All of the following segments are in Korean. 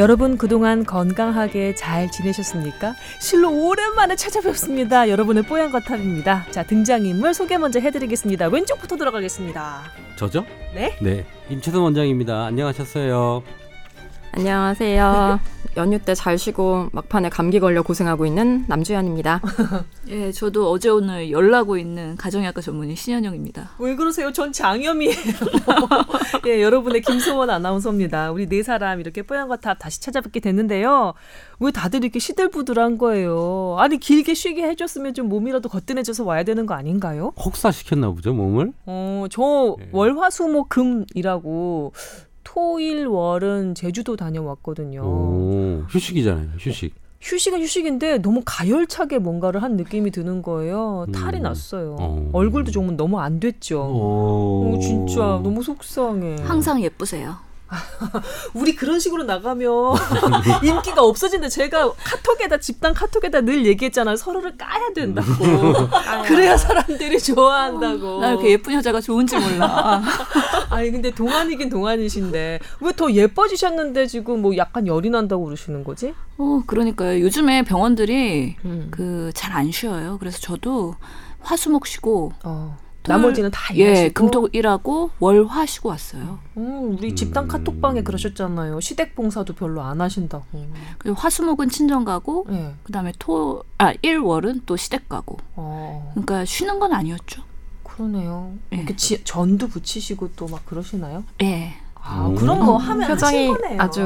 여러분 그동안 건강하게 잘 지내셨습니까? 실로 오랜만에 찾아뵙습니다. 여러분의 뽀얀 거탑입니다. 자 등장인물 소개 먼저 해드리겠습니다. 왼쪽부터 들어가겠습니다. 저죠? 네? 네. 임채선 원장입니다. 안녕하셨어요. 안녕하세요. 연휴 때 잘 쉬고 막판에 감기 걸려 고생하고 있는 남주현입니다. 예, 저도 어제 오늘 열나고 있는 가정의학과 전문의 신현영입니다. 왜 그러세요? 전 장염이에요. 예, 여러분의 김소원 아나운서입니다. 우리 네 사람 이렇게 뽀얀거탑 다시 찾아뵙게 됐는데요. 왜 다들 이렇게 시들부들한 거예요? 아니 길게 쉬게 해줬으면 좀 몸이라도 거뜬해져서 와야 되는 거 아닌가요? 혹사 시켰나 보죠, 몸을? 어, 저 네. 월화수목금이라고 토일 월은 제주도 다녀왔거든요. 오, 휴식이잖아요. 휴식. 휴식은 휴식인데 너무 가열차게 뭔가를 한 느낌이 드는 거예요. 탈이 음. 났어요. 어. 얼굴도 좀 너무 안 됐죠. 오, 어, 진짜 너무 속상해. 항상 예쁘세요. 우리 그런 식으로 나가면 인기가 없어진다. 제가 카톡에다 집단 카톡에다 늘 얘기했잖아요. 서로를 까야 된다고. 그래야 사람들이 좋아한다고. 나 이렇게 예쁜 여자가 좋은지 몰라. 아니 근데 동안이긴 동안이신데 왜 더 예뻐지셨는데 지금 뭐 약간 열이 난다고 그러시는 거지? 어, 그러니까요. 요즘에 병원들이 음. 그잘 안 쉬어요. 그래서 저도 화수목 쉬고 어. 토요일- 나머지는 다 예, 일하시고. 금토 일하고 월화 쉬고 왔어요. 음, 우리 집단 음. 카톡방에 그러셨잖아요. 시댁 봉사도 별로 안 하신다고. 그리고 화수목은 친정 가고 예. 그다음에 토 아, 일월은 또 시댁 가고. 어. 그러니까 쉬는 건 아니었죠. 그러네요. 예. 이렇게 지, 전도 붙이시고 또 막 그러시나요? 예. 아, 음. 그런 거 하면 표정이. 아주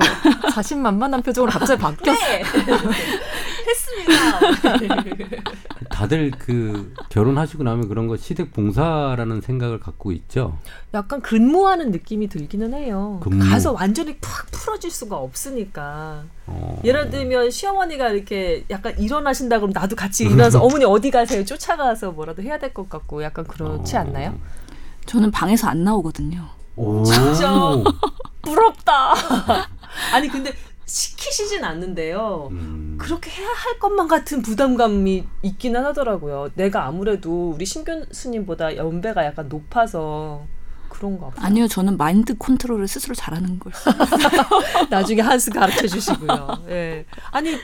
자신만만한 표정으로 갑자기 바뀌었어. 네. 했습니다. 다들 그 결혼하시고 나면 그런 거 시댁 봉사라는 생각을 갖고 있죠. 약간 근무하는 느낌이 들기는 해요. 근무. 가서 완전히 팍 풀어질 수가 없으니까. 어. 예를 들면 시어머니가 이렇게 약간 일어나신다 그러면 나도 같이 일어나서 어머니 어디 가세요? 쫓아가서 뭐라도 해야 될 것 같고 약간 그렇지 어. 않나요? 저는 방에서 안 나오거든요. 오. 진짜? 부럽다. 아니 근데 시키시진 않는데요. 음. 그렇게 해야 할 것만 같은 부담감이 있기는 하더라고요. 내가 아무래도 우리 신 교수님보다 연배가 약간 높아서 그런가 봐. 아니요, 저는 마인드 컨트롤을 스스로 잘하는 걸. 나중에 한스 가르쳐 주시고요. 예. 아니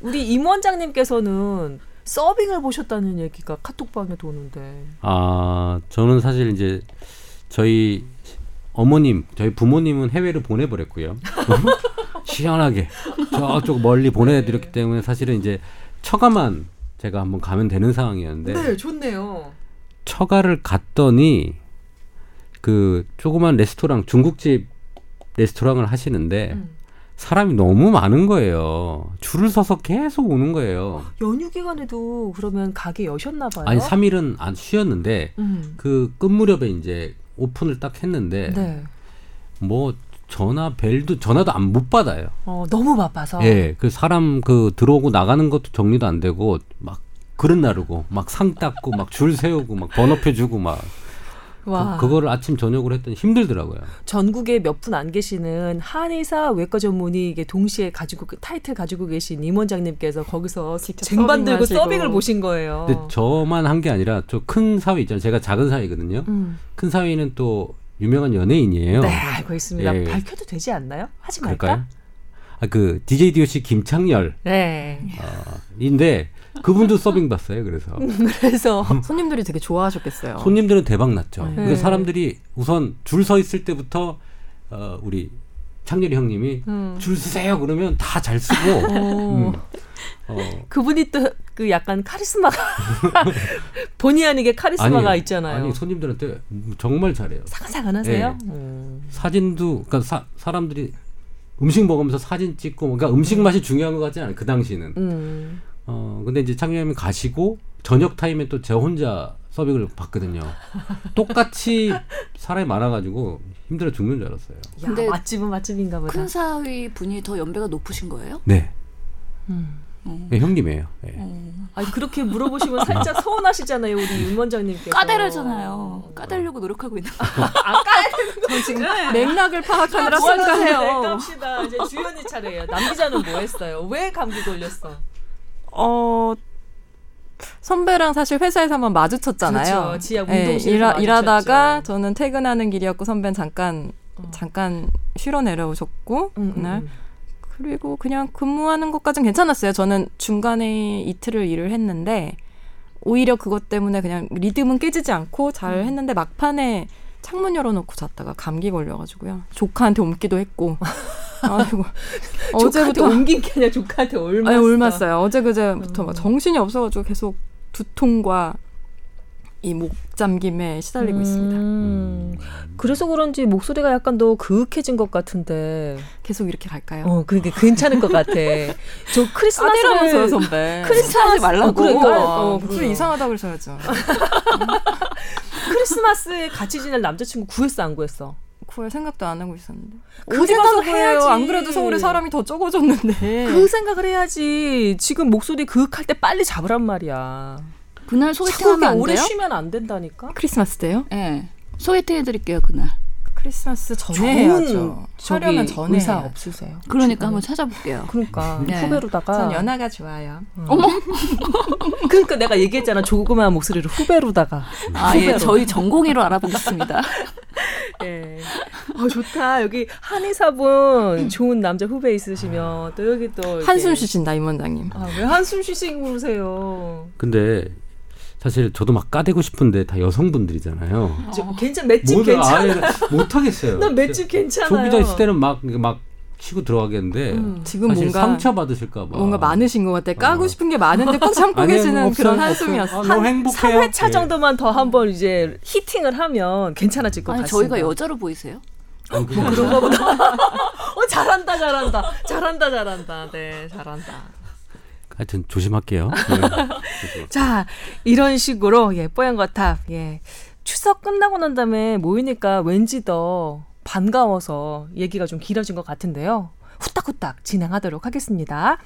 우리 임 원장님께서는 서빙을 보셨다는 얘기가 카톡방에 도는데. 아, 저는 사실 이제 저희 어머님, 저희 부모님은 해외로 보내버렸고요. 시원하게 저쪽 멀리 보내드렸기 때문에 사실은 이제 처가만 제가 한번 가면 되는 상황이었는데 네, 좋네요. 처가를 갔더니 그 조그만 레스토랑 중국집 레스토랑을 하시는데 음. 사람이 너무 많은 거예요. 줄을 서서 계속 오는 거예요. 연휴 기간에도 그러면 가게 여셨나 봐요. 아니 3일은 안 쉬었는데 음. 그끝 무렵에 이제 오픈을 딱 했는데 네. 뭐 전화 벨도 전화도 안 못 받아요. 어, 너무 바빠서. 예, 그 사람 그 들어오고 나가는 것도 정리도 안 되고 막 그릇 나르고 막 상 닦고 막 줄 세우고 막 번호표 주고 막 와. 그, 거를 아침 저녁으로 했더니 힘들더라고요. 전국에 몇 분 안 계시는 한의사 외과 전문의 이게 동시에 가지고 그 타이틀 가지고 계신 임 원장님께서 거기서 쟁반 들고. 서빙을 보신 거예요. 근데 저만 한 게 아니라 저 큰 사위 있잖아요. 제가 작은 사위거든요. 음. 큰 사위는 또 유명한 연예인이에요. 네, 알고 있습니다. 예. 밝혀도 되지 않나요? 하지 말까? 그럴까요? 아, 그 DJ DOC 김창렬 네. 어, 인데 그분도 서빙 봤어요. 그래서 그래서 손님들이 되게 좋아하셨겠어요. 손님들은 대박 났죠. 네. 그러니까 사람들이 우선 줄 서 있을 때부터 어, 우리 창렬이 형님이 음. 줄 서세요 그러면 다 잘 쓰고 어, 음. 어, 그분이 또 그 약간 카리스마가 본의 아니게 카리스마가 아니, 있잖아요. 아니 손님들한테 정말 잘해요. 사근사근하세요. 네. 음. 사진도 그러니까 사, 사람들이 음식 먹으면서 사진 찍고 그러니까 음식 맛이 중요한 것 같지 않아요. 그 당시는. 음. 어 근데 이제 창렬님이 가시고 저녁 타임에 또제 혼자 서빙을 봤거든요. 똑같이 사람이 많아가지고 힘들어 죽는 줄 알았어요. 야, 근데 맛집은 맛집인가 보다. 큰 사위 분이 더 연배가 높으신 거예요? 네, 음. 어. 네, 형님이에요. 네. 어. 아니 그렇게 물어보시면 살짝 서운하시잖아요, 우리 임 원장님께서. 까대려잖아요. 까대려고 노력하고 있는 거. 아, 까대는 전 지금 네. 맥락을 파악하느라. 순간해요. 갑시다. 이제 주연이 차례예요. 남 기자는 뭐 했어요? 왜 감기 걸렸어? 어 선배랑 사실 회사에서 한번 마주쳤잖아요. 그렇죠. 지하 네, 운동실에서 일하, 마주쳤죠. 일하다가 저는 퇴근하는 길이었고 선배는 잠깐 어. 잠깐 쉬러 내려오셨고 음, 그날 음. 그리고 그냥 근무하는 것까진 괜찮았어요. 저는 중간에 이틀을 일을 했는데 오히려 그것 때문에 그냥 리듬은 깨지지 않고 잘 음. 했는데 막판에 창문 열어놓고 잤다가 감기 걸려가지고요. 조카한테 옮기도 했고. 아이고 어제부터 옮긴 게 아니라 조카한테 얼마 아니 울맞어요. 어제 그제부터 음. 막 정신이 없어가지고 계속 두통과 이 목 잠김에 시달리고 있습니다. 음, 그래서 그런지 목소리가 약간 더 그윽해진 것 같은데. 계속 이렇게 갈까요? 어, 그게 괜찮을 것 같아. 저 크리스마스를 선배. 크리스마스 말라고. 어, 그러니까. 어, 어, 목소리 그래요. 이상하다 그러셔야죠. 크리스마스에 같이 지낼 남자친구 구했어 안 구했어? 구할 생각도 안 하고 있었는데. 그 어디 가서? 해야지. 안 그래도 서울에 사람이 더 적어졌는데. 그 생각을 해야지. 지금 목소리 그윽할 때 빨리 잡으란 말이야. 그날 소개팅하면 안 오래 돼요? 쉬면 안 된다니까. 크리스마스 때요? 예. 네. 소개팅 해드릴게요 그날. 크리스마스 전에 좋은 해야죠. 하려면 전에 의사 해야죠. 없으세요? 그러니까 한번 찾아볼게요. 그러니까 네. 후배로다가 전 연하가 좋아요. 어머. 그러니까 내가 얘기했잖아 조그마한 목소리로 후배로다가 아 예, 후배로. 저희 전공의로 알아보겠습니다. 예. 아 좋다 여기 한의사분 좋은 남자 후배 있으시면 또 여기 또 이렇게- 한숨 쉬신다 임 원장님. 아왜 한숨 쉬시고 그러세요? 근데 사실 저도 막 까대고 싶은데 다 여성분들이잖아요. 저, 괜찮 맷집 괜찮아. 아예 못하겠어요. 난 맷집 괜찮아요. 소비자 있을 때는 막막 치고 들어가겠는데 음. 지금 사실 뭔가 상처 받으실까 봐. 뭔가 많으신 것 같아. 까고 어. 싶은 게 많은데 꼭 참고 아니에요, 계시는 없어요, 그런. 한숨이었어. 아, 행복해요. 3회차 예. 정도만 더 한번 이제 히팅을 하면 괜찮아질 것 아니 같습니다. 저희가 여자로 보이세요? 아니, 그게 뭐 그런가 보다. 어 잘한다 잘한다 잘한다 잘한다 네 잘한다. 하여튼 조심할게요. 네. 자 이런 식으로 예 뽀얀 거탑 예 추석 끝나고 난 다음에 모이니까 왠지 더 반가워서 얘기가 좀 길어진 것 같은데요. 후딱후딱 진행하도록 하겠습니다.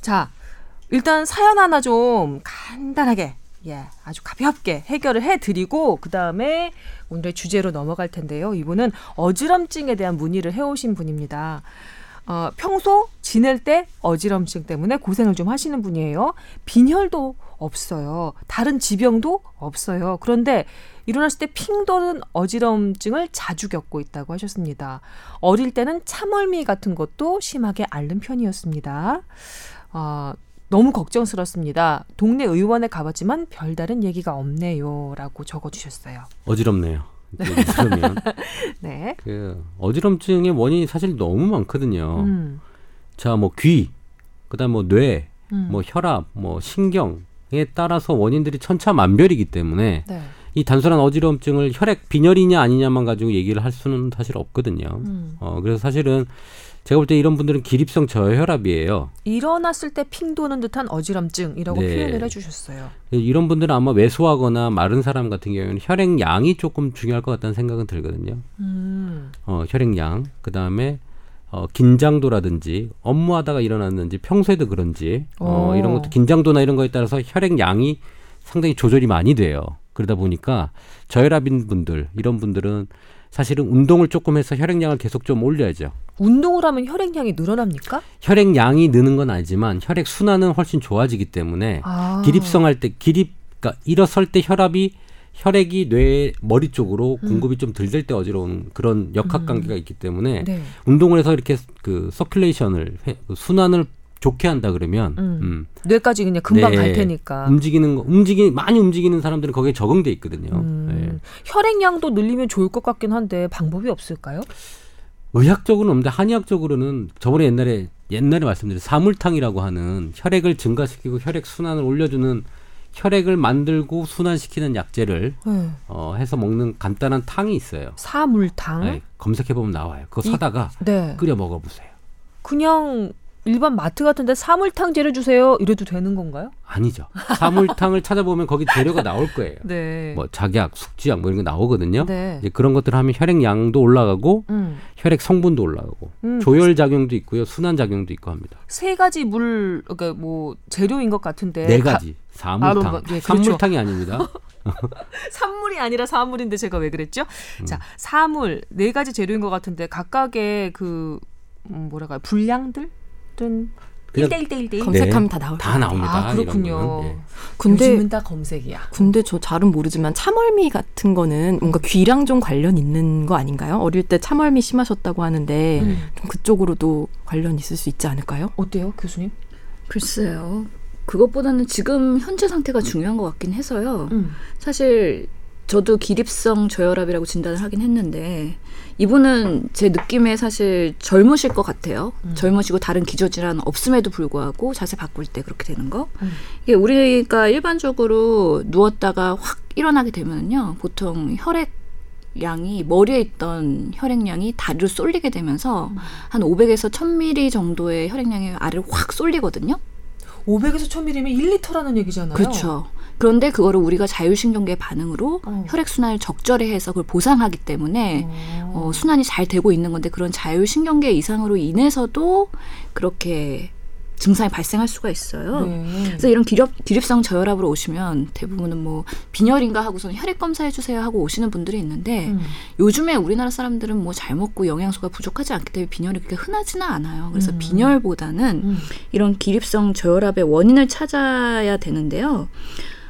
자 일단 사연 하나 좀 간단하게 예 아주 가볍게 해결을 해드리고 그 다음에 오늘의 주제로 넘어갈 텐데요. 이분은 어지럼증에 대한 문의를 해오신 분입니다. 어, 평소 지낼 때 어지럼증 때문에 고생을 좀 하시는 분이에요. 빈혈도 없어요. 다른 지병도 없어요. 그런데 일어났을 때 핑 도는 어지럼증을 자주 겪고 있다고 하셨습니다. 어릴 때는 참얼미 같은 것도 심하게 앓는 편이었습니다. 어, 너무 걱정스럽습니다. 동네 의원에 가봤지만 별다른 얘기가 없네요. 라고 적어주셨어요. 어지럽네요. 들으면 네. 그 어지럼증의 원인이 사실 너무 많거든요. 음, 자, 뭐 귀, 그다음 뭐 뇌, 음. 뭐 혈압, 뭐 신경에 따라서 원인들이 천차만별이기 때문에 네. 이 단순한 어지럼증을 혈액 빈혈이냐 아니냐만 가지고 얘기를 할 수는 사실 없거든요. 음. 어, 그래서 사실은 제가 볼 때 이런 분들은 기립성 저혈압이에요. 일어났을 때 핑 도는 듯한 어지럼증이라고 네. 표현을 해주셨어요. 이런 분들은 아마 왜소하거나 마른 사람 같은 경우에는 혈액 양이 조금 중요할 것 같다는 생각은 들거든요. 음. 어, 혈액 양, 그 다음에 어, 긴장도라든지 업무하다가 일어났는지 평소에도 그런지 어, 오. 이런 것도 긴장도나 이런 거에 따라서 혈액 양이 상당히 조절이 많이 돼요. 그러다 보니까 저혈압인 분들 이런 분들은 사실은 운동을 조금 해서 혈액량을 계속 좀 올려야죠. 운동을 하면 혈액량이 늘어납니까? 혈액량이 느는 건 아니지만 혈액 순환은 훨씬 좋아지기 때문에 아. 기립성 할 때 기립 그러니까 일어설 때 혈압이 혈액이 뇌 머리 쪽으로 공급이 좀덜 될 때 어지러운 그런 역학 관계가 있기 때문에 네. 운동을 해서 이렇게 그 서큘레이션을 순환을 좋게 한다 그러면 음. 음, 뇌까지 그냥 금방 네. 갈 테니까. 움직이는 거 움직이 많이 움직이는 사람들은 거기에 적응돼 있거든요. 음. 예. 혈액량도 늘리면 좋을 것 같긴 한데 방법이 없을까요? 의학적으로는 없는데 한의학적으로는 저번에 옛날에 옛날에 말씀드린 사물탕이라고 하는 혈액을 증가시키고 혈액 순환을 올려주는 혈액을 만들고 순환시키는 약재를 네. 어, 해서 먹는 간단한 탕이 있어요. 사물탕. 네, 검색해 보면 나와요. 그거 이- 사다가 네. 끓여 먹어보세요. 그냥 일반 마트 같은데 사물탕 재료 주세요. 이래도 되는 건가요? 아니죠. 사물탕을 찾아보면 거기 재료가 나올 거예요. 네. 뭐 작약, 숙지약 뭐 이런 거 나오거든요. 네. 이제 그런 것들을 하면 혈액 양도 올라가고 음. 혈액 성분도 올라가고 음. 조혈 작용도 있고요, 순환 작용도 있고 합니다. 세 가지 물, 그러니까 뭐 재료인 것 같은데 네 가- 가지 사물탕, 아, 뭐, 예, 그렇죠. 산물탕이 아닙니다. 산물이 아니라 사물인데 제가 왜 그랬죠? 음. 자, 사물 네 가지 재료인 것 같은데 각각의 그 음, 뭐랄까요 분량들 1대1 대1대1. 검색하면 다 나올 다 나옵니다. 아, 그렇군요. 예. 근데 요즘은 다 검색이야. 근데 저 잘은 모르지만 참얼미 같은 거는 뭔가 귀랑 좀 관련 있는 거 아닌가요? 어릴 때 참얼미 심하셨다고 하는데 음. 좀 그쪽으로도 관련 있을 수 있지 않을까요? 어때요, 교수님? 글쎄요. 그것보다는 지금 현재 상태가 중요한 것 같긴 해서요. 음. 사실 저도 기립성 저혈압이라고 진단을 하긴 했는데 이분은 제 느낌에 사실 젊으실 것 같아요. 음. 젊으시고 다른 기저질환 없음에도 불구하고 자세 바꿀 때 그렇게 되는 거. 음. 이게 우리가 일반적으로 누웠다가 확 일어나게 되면요. 보통 혈액 양이 머리에 있던 혈액량이 다리로 쏠리게 되면서 음. 한 500에서 1000ml 정도의 혈액량이 아래로 확 쏠리거든요. 500에서 1000ml면 1리터라는 얘기잖아요. 그렇죠. 그런데 그거를 우리가 자율신경계 반응으로 어. 혈액 순환을 적절히 해서 그걸 보상하기 때문에 어, 순환이 잘 되고 있는 건데 그런 자율신경계 이상으로 인해서도 그렇게 증상이 발생할 수가 있어요. 네. 그래서 이런 기립, 기립성 저혈압으로 오시면 대부분은 뭐 빈혈인가 하고서는 혈액 검사해 주세요 하고 오시는 분들이 있는데 음. 요즘에 우리나라 사람들은 뭐 잘 먹고 영양소가 부족하지 않기 때문에 빈혈이 그렇게 흔하지는 않아요. 그래서 음. 빈혈보다는 음. 이런 기립성 저혈압의 원인을 찾아야 되는데요.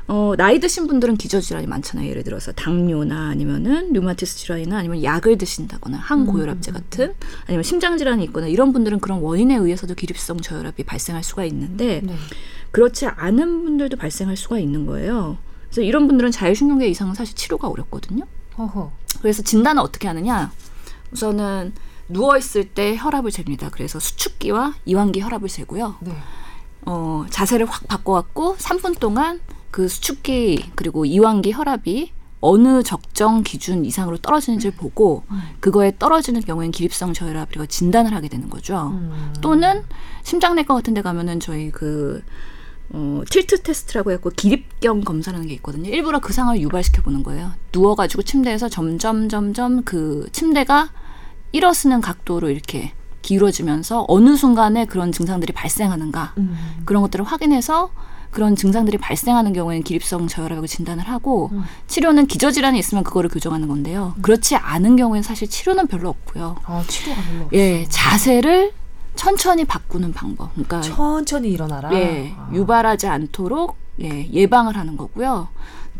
어, 나이 드신 분들은 기저질환이 많잖아요. 예를 들어서 당뇨나 아니면은 류마티스 질환이나 아니면 약을 드신다거나 항고혈압제 같은 아니면 심장 질환이 있거나 이런 분들은 그런 원인에 의해서도 기립성 저혈압이 발생할 수가 있는데 네. 그렇지 않은 분들도 발생할 수가 있는 거예요. 그래서 이런 분들은 자율신경계 이상은 사실 치료가 어렵거든요. 허허. 그래서 진단은 어떻게 하느냐? 우선은 누워 있을 때 혈압을 잽니다. 그래서 수축기와 이완기 혈압을 재고요. 네. 어, 자세를 확 바꿔갖고 3분 동안 그 수축기 그리고 이완기 혈압이 어느 적정 기준 이상으로 떨어지는지를 보고 그거에 떨어지는 경우에는 기립성 저혈압이라고 진단을 하게 되는 거죠. 음. 또는 심장내과 같은 데 가면은 저희 그 어, 틸트 테스트라고 해갖고 기립경 검사라는 게 있거든요. 일부러 그 상황을 유발시켜 보는 거예요. 누워가지고 침대에서 점점 점점 그 침대가 일어서는 각도로 이렇게 기울어지면서 어느 순간에 그런 증상들이 발생하는가 음. 그런 것들을 확인해서 그런 증상들이 발생하는 경우에는 기립성 저혈압이라고 진단을 하고 음. 치료는 기저질환이 있으면 그거를 교정하는 건데요. 그렇지 않은 경우에는 사실 치료는 별로 없고요. 아, 치료가 별로 없어. 예, 자세를 천천히 바꾸는 방법. 그러니까 천천히 일어나라. 예, 아. 유발하지 않도록 예, 예방을 하는 거고요.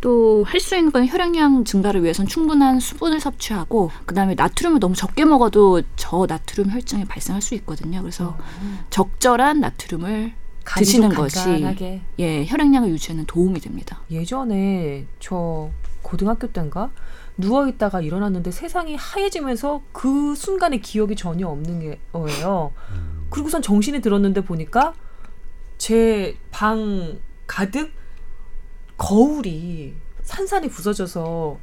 또 할 수 있는 건 혈액량 증가를 위해서는 충분한 수분을 섭취하고 그다음에 나트륨을 너무 적게 먹어도 저 나트륨 혈증이 발생할 수 있거든요. 그래서 적절한 나트륨을 드시는 좀 것이. 예, 혈액량을 유지하는 도움이 됩니다. 예전에 저 고등학교 때인가 누워 있다가 일어났는데 세상이 하얘지면서 그 순간에 기억이 전혀 없는 게- 거예요. 그리고선 정신이 들었는데 보니까 제 방 가득 거울이 산산이 부서져서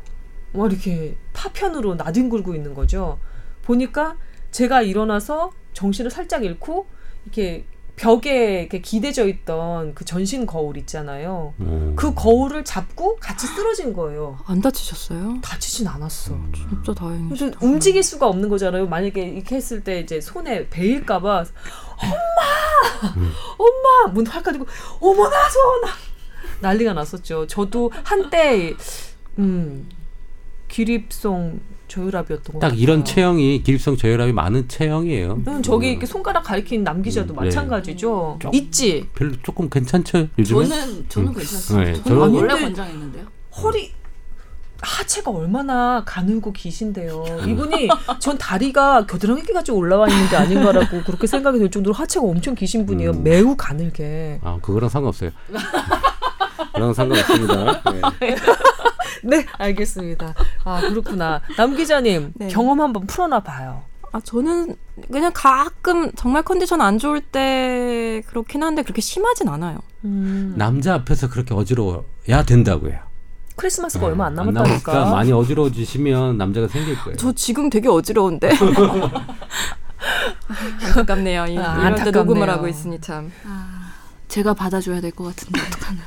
뭐 이렇게 파편으로 나뒹굴고 있는 거죠. 보니까 제가 일어나서 정신을 살짝 잃고 이렇게 벽에 이렇게 기대져 있던 그 전신 거울 있잖아요. 어. 그 거울을 잡고 같이 쓰러진 거예요. 안 다치셨어요? 다치진 않았어. 음. 진짜 다행이죠. 움직일 수가 없는 거잖아요. 만약에 이렇게 했을 때 이제 손에 베일까봐 엄마, 엄마 문 활 가지고 어머나 소나 난리가 났었죠. 저도 한때 음 기립성 저혈압이었던 것 딱 같아요. 이런 체형이 기립성 저혈압이 많은 체형이에요. 음, 저기 이렇게 손가락 가리킨 남 기자도 음, 네. 마찬가지죠. 좀- 있지. 별로 조금 괜찮죠 요즘에? 저는 저는 음. 괜찮습니다. 네, 저는 저는- 원래 권장했는데요. 허리 하체가 얼마나 가늘고 기신데요. 이분이 전 다리가 겨드랑이까지 올라와 있는 게 아닌가라고 그렇게 생각이 들 정도로 하체가 엄청 기신 분이에요. 음. 매우 가늘게. 아 그거랑 상관없어요. 그랑 상관없습니다. 네. 네, 알겠습니다. 아 그렇구나. 남 기자님 네. 경험 한번 풀어놔 봐요. 아 저는 그냥 가끔 정말 컨디션 안 좋을 때 그렇긴 한데 그렇게 심하진 않아요. 음, 남자 앞에서 그렇게 어지러워야 된다고요. 크리스마스가 얼마 안 남았다니까. 많이 어지러워지시면 남자가 생길 거예요. 저 지금 되게 어지러운데. 아, 안타깝네요. 이, 아, 안타깝네요. 녹음을 하고 있으니 참. 아, 제가 받아줘야 될 것 같은데 어떡하나.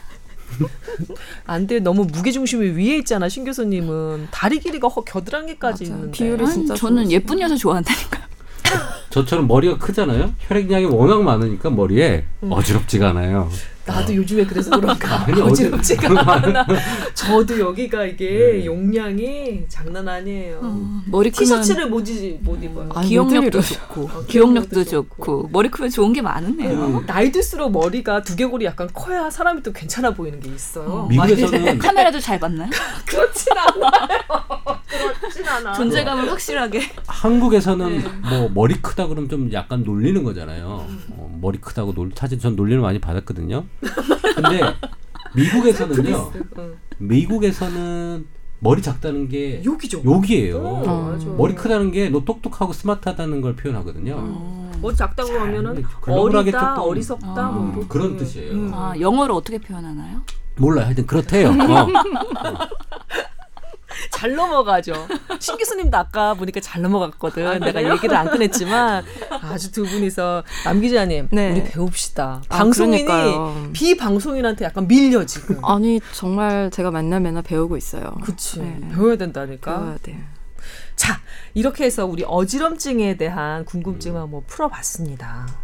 안 돼. 너무 무게 중심이 위에 있잖아. 신 교수님은 다리 길이가 허 겨드랑이까지 맞아. 있는데. 비율이 아니, 진짜 저는. 예쁜 여자 좋아한다니까요. 저처럼 머리가 크잖아요. 혈액량이 워낙 많으니까 머리에 음. 어지럽지가 않아요. 나도 요즘에 그래서 그런가 아니, 어지럽지가 않아. 저도 여기가 이게 네. 용량이 장난 아니에요. 어, 머리 크면 티셔츠를 못, 이- 못 입어요. 아니, 기억력도 좋고 어, 기억력도 기억력도 좋고 머리 크면 좋은 게 많으네요. 나이 들수록 머리가 두개골이 약간 커야 사람이 또 괜찮아 보이는 게 있어요. 미국에서는 카메라도 잘 봤나요? 그렇진 않아요. 그렇진 않아. 존재감을 확실하게. 한국에서는 네. 뭐 머리 크다 그러면 좀 약간 놀리는 거잖아요. 어, 머리 크다고 놀 사실 전 놀리는 많이 받았거든요. 근데 미국에서는요. 응. 미국에서는 머리 작다는 게 욕이죠. 욕이에요. 어, 맞아. 머리 크다는 게 너 똑똑하고 스마트하다는 걸 표현하거든요. 음. 머리 작다고 잘, 하면은 글로벌하게 어리다, 어리석다 아, 뭐. 그런 뜻이에요. 음. 아, 영어로 어떻게 표현하나요? 몰라요. 하여튼 그렇대요. 어. 잘 넘어가죠. 신 교수님도 아까 보니까 잘 넘어갔거든. 아, 내가? 얘기를 안 꺼냈지만 아주 두 분이서 남 기자님 네. 우리 배웁시다. 아, 방송인이 그러니까요. 비방송인한테 약간 밀려 지금. 아니 정말 제가 만나면 배우고 있어요. 그치 네. 배워야 된다니까. 배워야 돼요. 자 이렇게 해서 우리 어지럼증에 대한 궁금증을 한번 풀어봤습니다.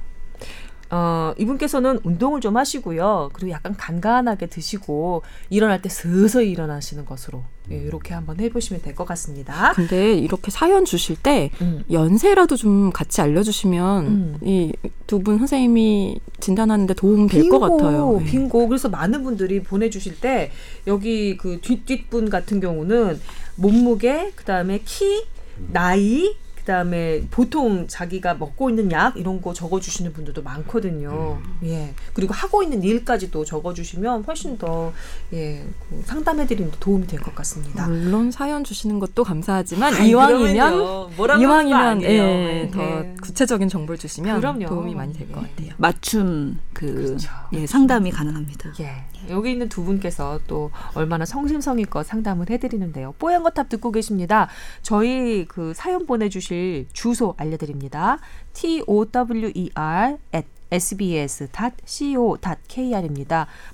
어, 이분께서는 운동을 좀 하시고요. 그리고 약간 간간하게 드시고 일어날 때 서서히 일어나시는 것으로 예, 이렇게 한번 해보시면 될 것 같습니다. 근데 이렇게 사연 주실 때 음. 연세라도 좀 같이 알려주시면 음. 이두 분 선생님이 진단하는데 도움 될 것 같아요. 네. 빙고. 그래서 많은 분들이 보내주실 때 여기 그 뒷뒷분 같은 경우는 몸무게, 그 다음에 키, 나이, 그 다음에 보통 자기가 먹고 있는 약 이런 거 적어 주시는 분들도 많거든요. 예. 그리고 하고 있는 일까지도 적어 주시면 훨씬 더 예, 그 상담해 드리는 데 도움이 될 것 같습니다. 물론 사연 주시는 것도 감사하지만 아이, 이왕이면 이왕이면 아니에요. 예, 더 예. 구체적인 정보를 주시면 그럼요. 도움이 많이 될 것 같아요. 맞춤 그 그렇죠. 예, 상담이 가능합니다. 예. 여기 있는 두 분께서 또 얼마나 성심성의껏 상담을 해드리는데요. 뽀얀 거탑 듣고 계십니다. 저희 그 사연 보내주실 주소 알려드립니다. t o w e r at sbs.co.kr입니다.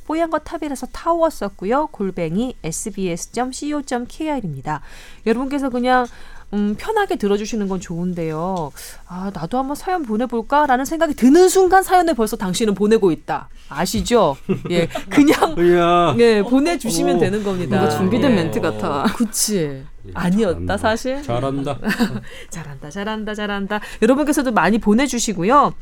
뽀얀 거 탑이라서 타워 썼고요. 골뱅이 sbs.co.kr입니다. 여러분께서 그냥 음, 편하게 들어주시는 건 좋은데요. 아, 나도 한번 사연 보내볼까라는 생각이 드는 순간 사연을 벌써 당신은 보내고 있다. 아시죠? 예, 그냥 으야. 예 보내주시면 오. 되는 겁니다. 뭔가 준비된 예. 멘트 같아. 그치. 아니었다 사실. 잘한다. 잘한다, 잘한다, 잘한다. 여러분께서도 많이 보내주시고요.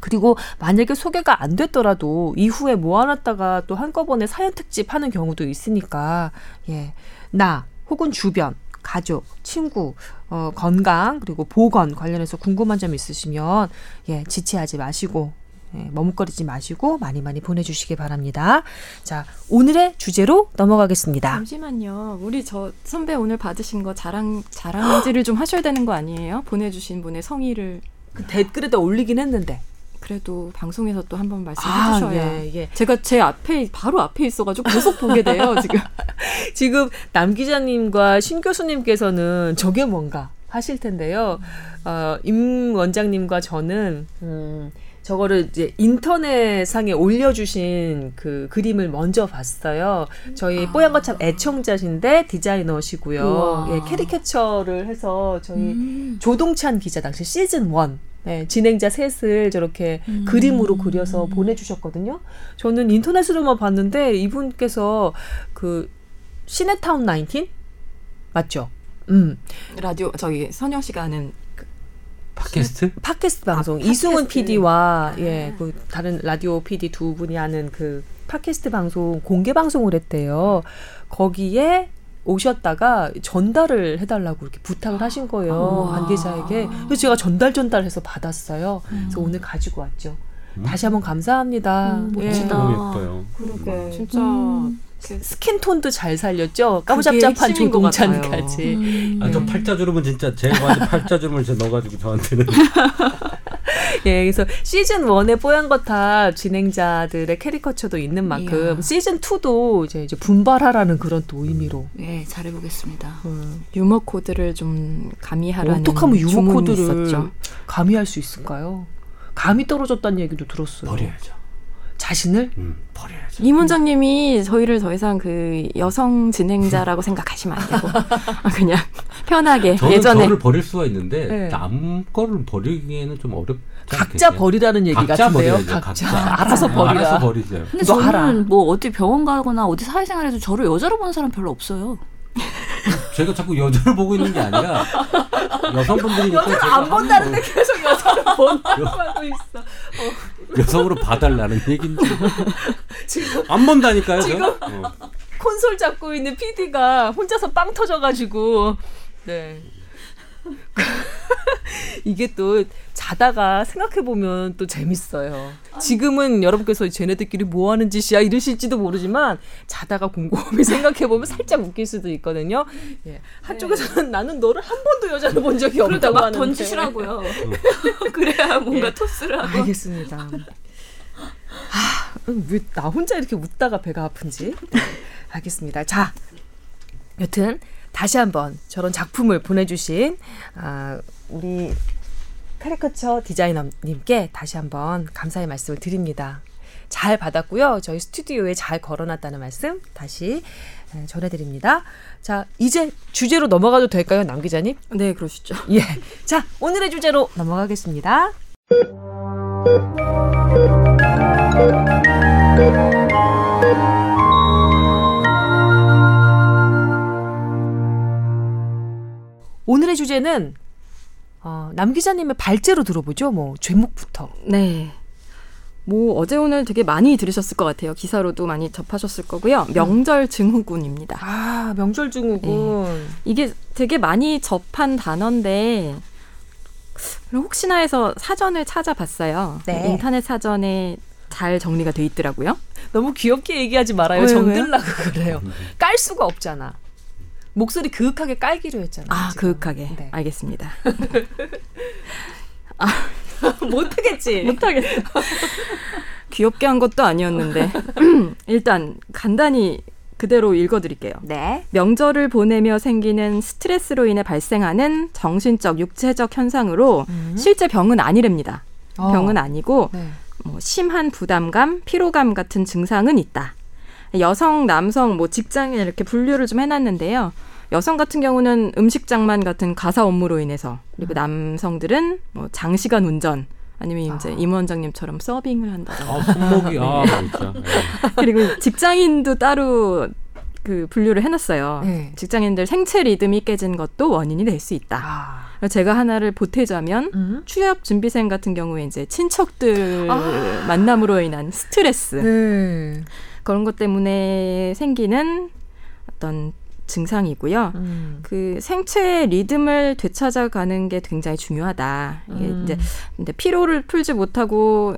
그리고 만약에 소개가 안 됐더라도 이후에 모아놨다가 또 한꺼번에 사연 특집 하는 경우도 있으니까 예, 나 혹은 주변 가족, 친구, 어, 건강 그리고 보건 관련해서 궁금한 점 있으시면 예, 지체하지 마시고 예, 머뭇거리지 마시고 많이 많이 보내주시기 바랍니다. 자, 오늘의 주제로 넘어가겠습니다. 잠시만요. 우리 저 선배 오늘 받으신 거 자랑 자랑질을 좀 하셔야 되는 거 아니에요? 보내주신 분의 성의를 그 댓글에다 올리긴 했는데. 그래도 방송에서 또 한번 말씀해 아, 주셔야. 예, 예. 제가 제 앞에 바로 앞에 있어가지고 계속 보게 돼요 지금. 지금 남 기자님과 신 교수님께서는 저게 뭔가 하실 텐데요. 어, 임 원장님과 저는 음, 저거를 이제 인터넷 상에 올려주신 그 그림을 먼저 봤어요. 저희 뽀얀 거참 애청자신데 디자이너시고요. 우와. 예, 캐리캐처를 해서 저희 음. 조동찬 기자 당시 시즌 원 네, 진행자 셋을 저렇게 음. 그림으로 그려서 보내주셨거든요. 저는 인터넷으로만 봤는데 이분께서 그 시네타운 19 맞죠? 음 라디오 저기 선영 씨가 하는 팟캐스트? 팟캐스트 방송 팟캐스트. 이승훈 PD와 아. 예 그 다른 라디오 PD 두 분이 하는 그 팟캐스트 방송 공개 방송을 했대요. 거기에 오셨다가 전달을 해달라고 이렇게 부탁을 하신 거예요 우와. 관계자에게. 그래서 제가 전달 전달해서 받았어요. 그래서 오늘 가지고 왔죠. 다시 한번 감사합니다. 음, 예. 멋지다. 너무 예뻐요. 그러게. 진짜 음. 스킨 톤도 잘 살렸죠. 까무잡잡한 조동찬까지. 음. 아, 저 팔자 주름은 진짜 제가 봐도 팔자 주름을 진짜 넣어가지고 저한테는 예, 그래서 시즌 1의 뽀얀 거탑 진행자들의 캐리커처도 있는 만큼 이야. 시즌 2도 이제, 이제 분발하라는 그런 또 의미로. 예, 잘해보겠습니다. 음, 유머 코드를 좀 가미하라는 어떡하면 유머 주문이 코드를 있었죠. 가미할 수 있을까요? 감이 떨어졌다는 얘기도 들었어요. 버려야죠. 자신을? 음, 버려야죠. 임 원장님이 저희를 더 이상 그 여성 진행자라고 생각하시면 안 되고 아, 그냥 편하게 저는 예전에 저를 버릴 수가 있는데 네. 남 거를 버리기에는 좀 어렵지 각자 않겠어요? 버리라는 얘기 각자 같은데요. 버려야죠, 각자. 각자. 알아서 어, 버리라. 알아서 버리세요. 근데 너 알아. 저는 뭐 어디 병원 가거나 어디 사회생활에서 저를 여자로 보는 사람 별로 없어요. 제가 자꾸 여자를 보고 있는 게 아니라 여성분들이니까 여자를 안 본다는데 계속 여자를 본다고 하고 있어. 여성으로 봐달라는 얘긴지 지금 안 본다니까요. 저? 지금- 어. 콘솔 잡고 있는 PD가 혼자서 빵 터져가지고 네. 이게 또 자다가 생각해 보면 또 재밌어요. 지금은 여러분께서 쟤네들끼리 뭐 하는 짓이야 이러실지도 모르지만 자다가 곰곰이 생각해 보면 살짝 웃길 수도 있거든요. 예. 한쪽에서는 나는 너를 한 번도 여자로 본 적이 그러니까 없다고 막 하는데. 던지시라고요. 그래야 뭔가 예. 토스를 하고. 알겠습니다. 아, 왜나 혼자 이렇게 웃다가 배가 아픈지. 네, 알겠습니다. 자, 여튼 다시 한번 저런 작품을 보내주신 아, 우리 카리커처 디자이너님께 다시 한번 감사의 말씀을 드립니다. 잘 받았고요. 저희 스튜디오에 잘 걸어놨다는 말씀 다시 네, 전해드립니다. 자, 이제 주제로 넘어가도 될까요, 남 기자님? 네 그러시죠. 예. 자, 오늘의 주제로 넘어가겠습니다. 오늘의 주제는 어, 남 기자님의 발제로 들어보죠. 뭐 죄목부터. 네. 뭐 어제 오늘 되게 많이 들으셨을 것 같아요. 기사로도 많이 접하셨을 거고요. 명절 증후군입니다. 아 명절 증후군. 이게 되게 많이 접한 단어인데 혹시나 해서 사전을 찾아봤어요. 네. 인터넷 사전에 잘 정리가 돼 있더라고요. 너무 귀엽게 얘기하지 말아요. 정들라고 그래요. 깔 수가 없잖아. 목소리 그윽하게 깔기로 했잖아. 아, 지금. 그윽하게. 네. 알겠습니다. 못하겠지. 못하겠어. 귀엽게 한 것도 아니었는데. 일단 간단히 그대로 읽어드릴게요. 네. 명절을 보내며 생기는 스트레스로 인해 발생하는 정신적, 육체적 현상으로 실제 병은 아니랍니다. 어. 병은 아니고 네. 뭐 심한 부담감, 피로감 같은 증상은 있다. 여성, 남성, 뭐 직장인 이렇게 분류를 좀 해놨는데요. 여성 같은 경우는 음식 장만 같은 가사 업무로 인해서 그리고 남성들은 뭐 장시간 운전 아니면 이제 임 원장님처럼 서빙을 한다던가 아 손목이 아 진짜. 예. 그리고 직장인도 따로 그 분류를 해놨어요. 네. 직장인들 생체 리듬이 깨진 것도 원인이 될 수 있다. 아. 제가 하나를 보태자면 음? 취업 준비생 같은 경우에 이제 친척들 아. 만남으로 인한 스트레스 네. 그런 것 때문에 생기는 어떤 증상이고요. 음. 그 생체 리듬을 되찾아가는 게 굉장히 중요하다. 이게 음. 이제 근데 피로를 풀지 못하고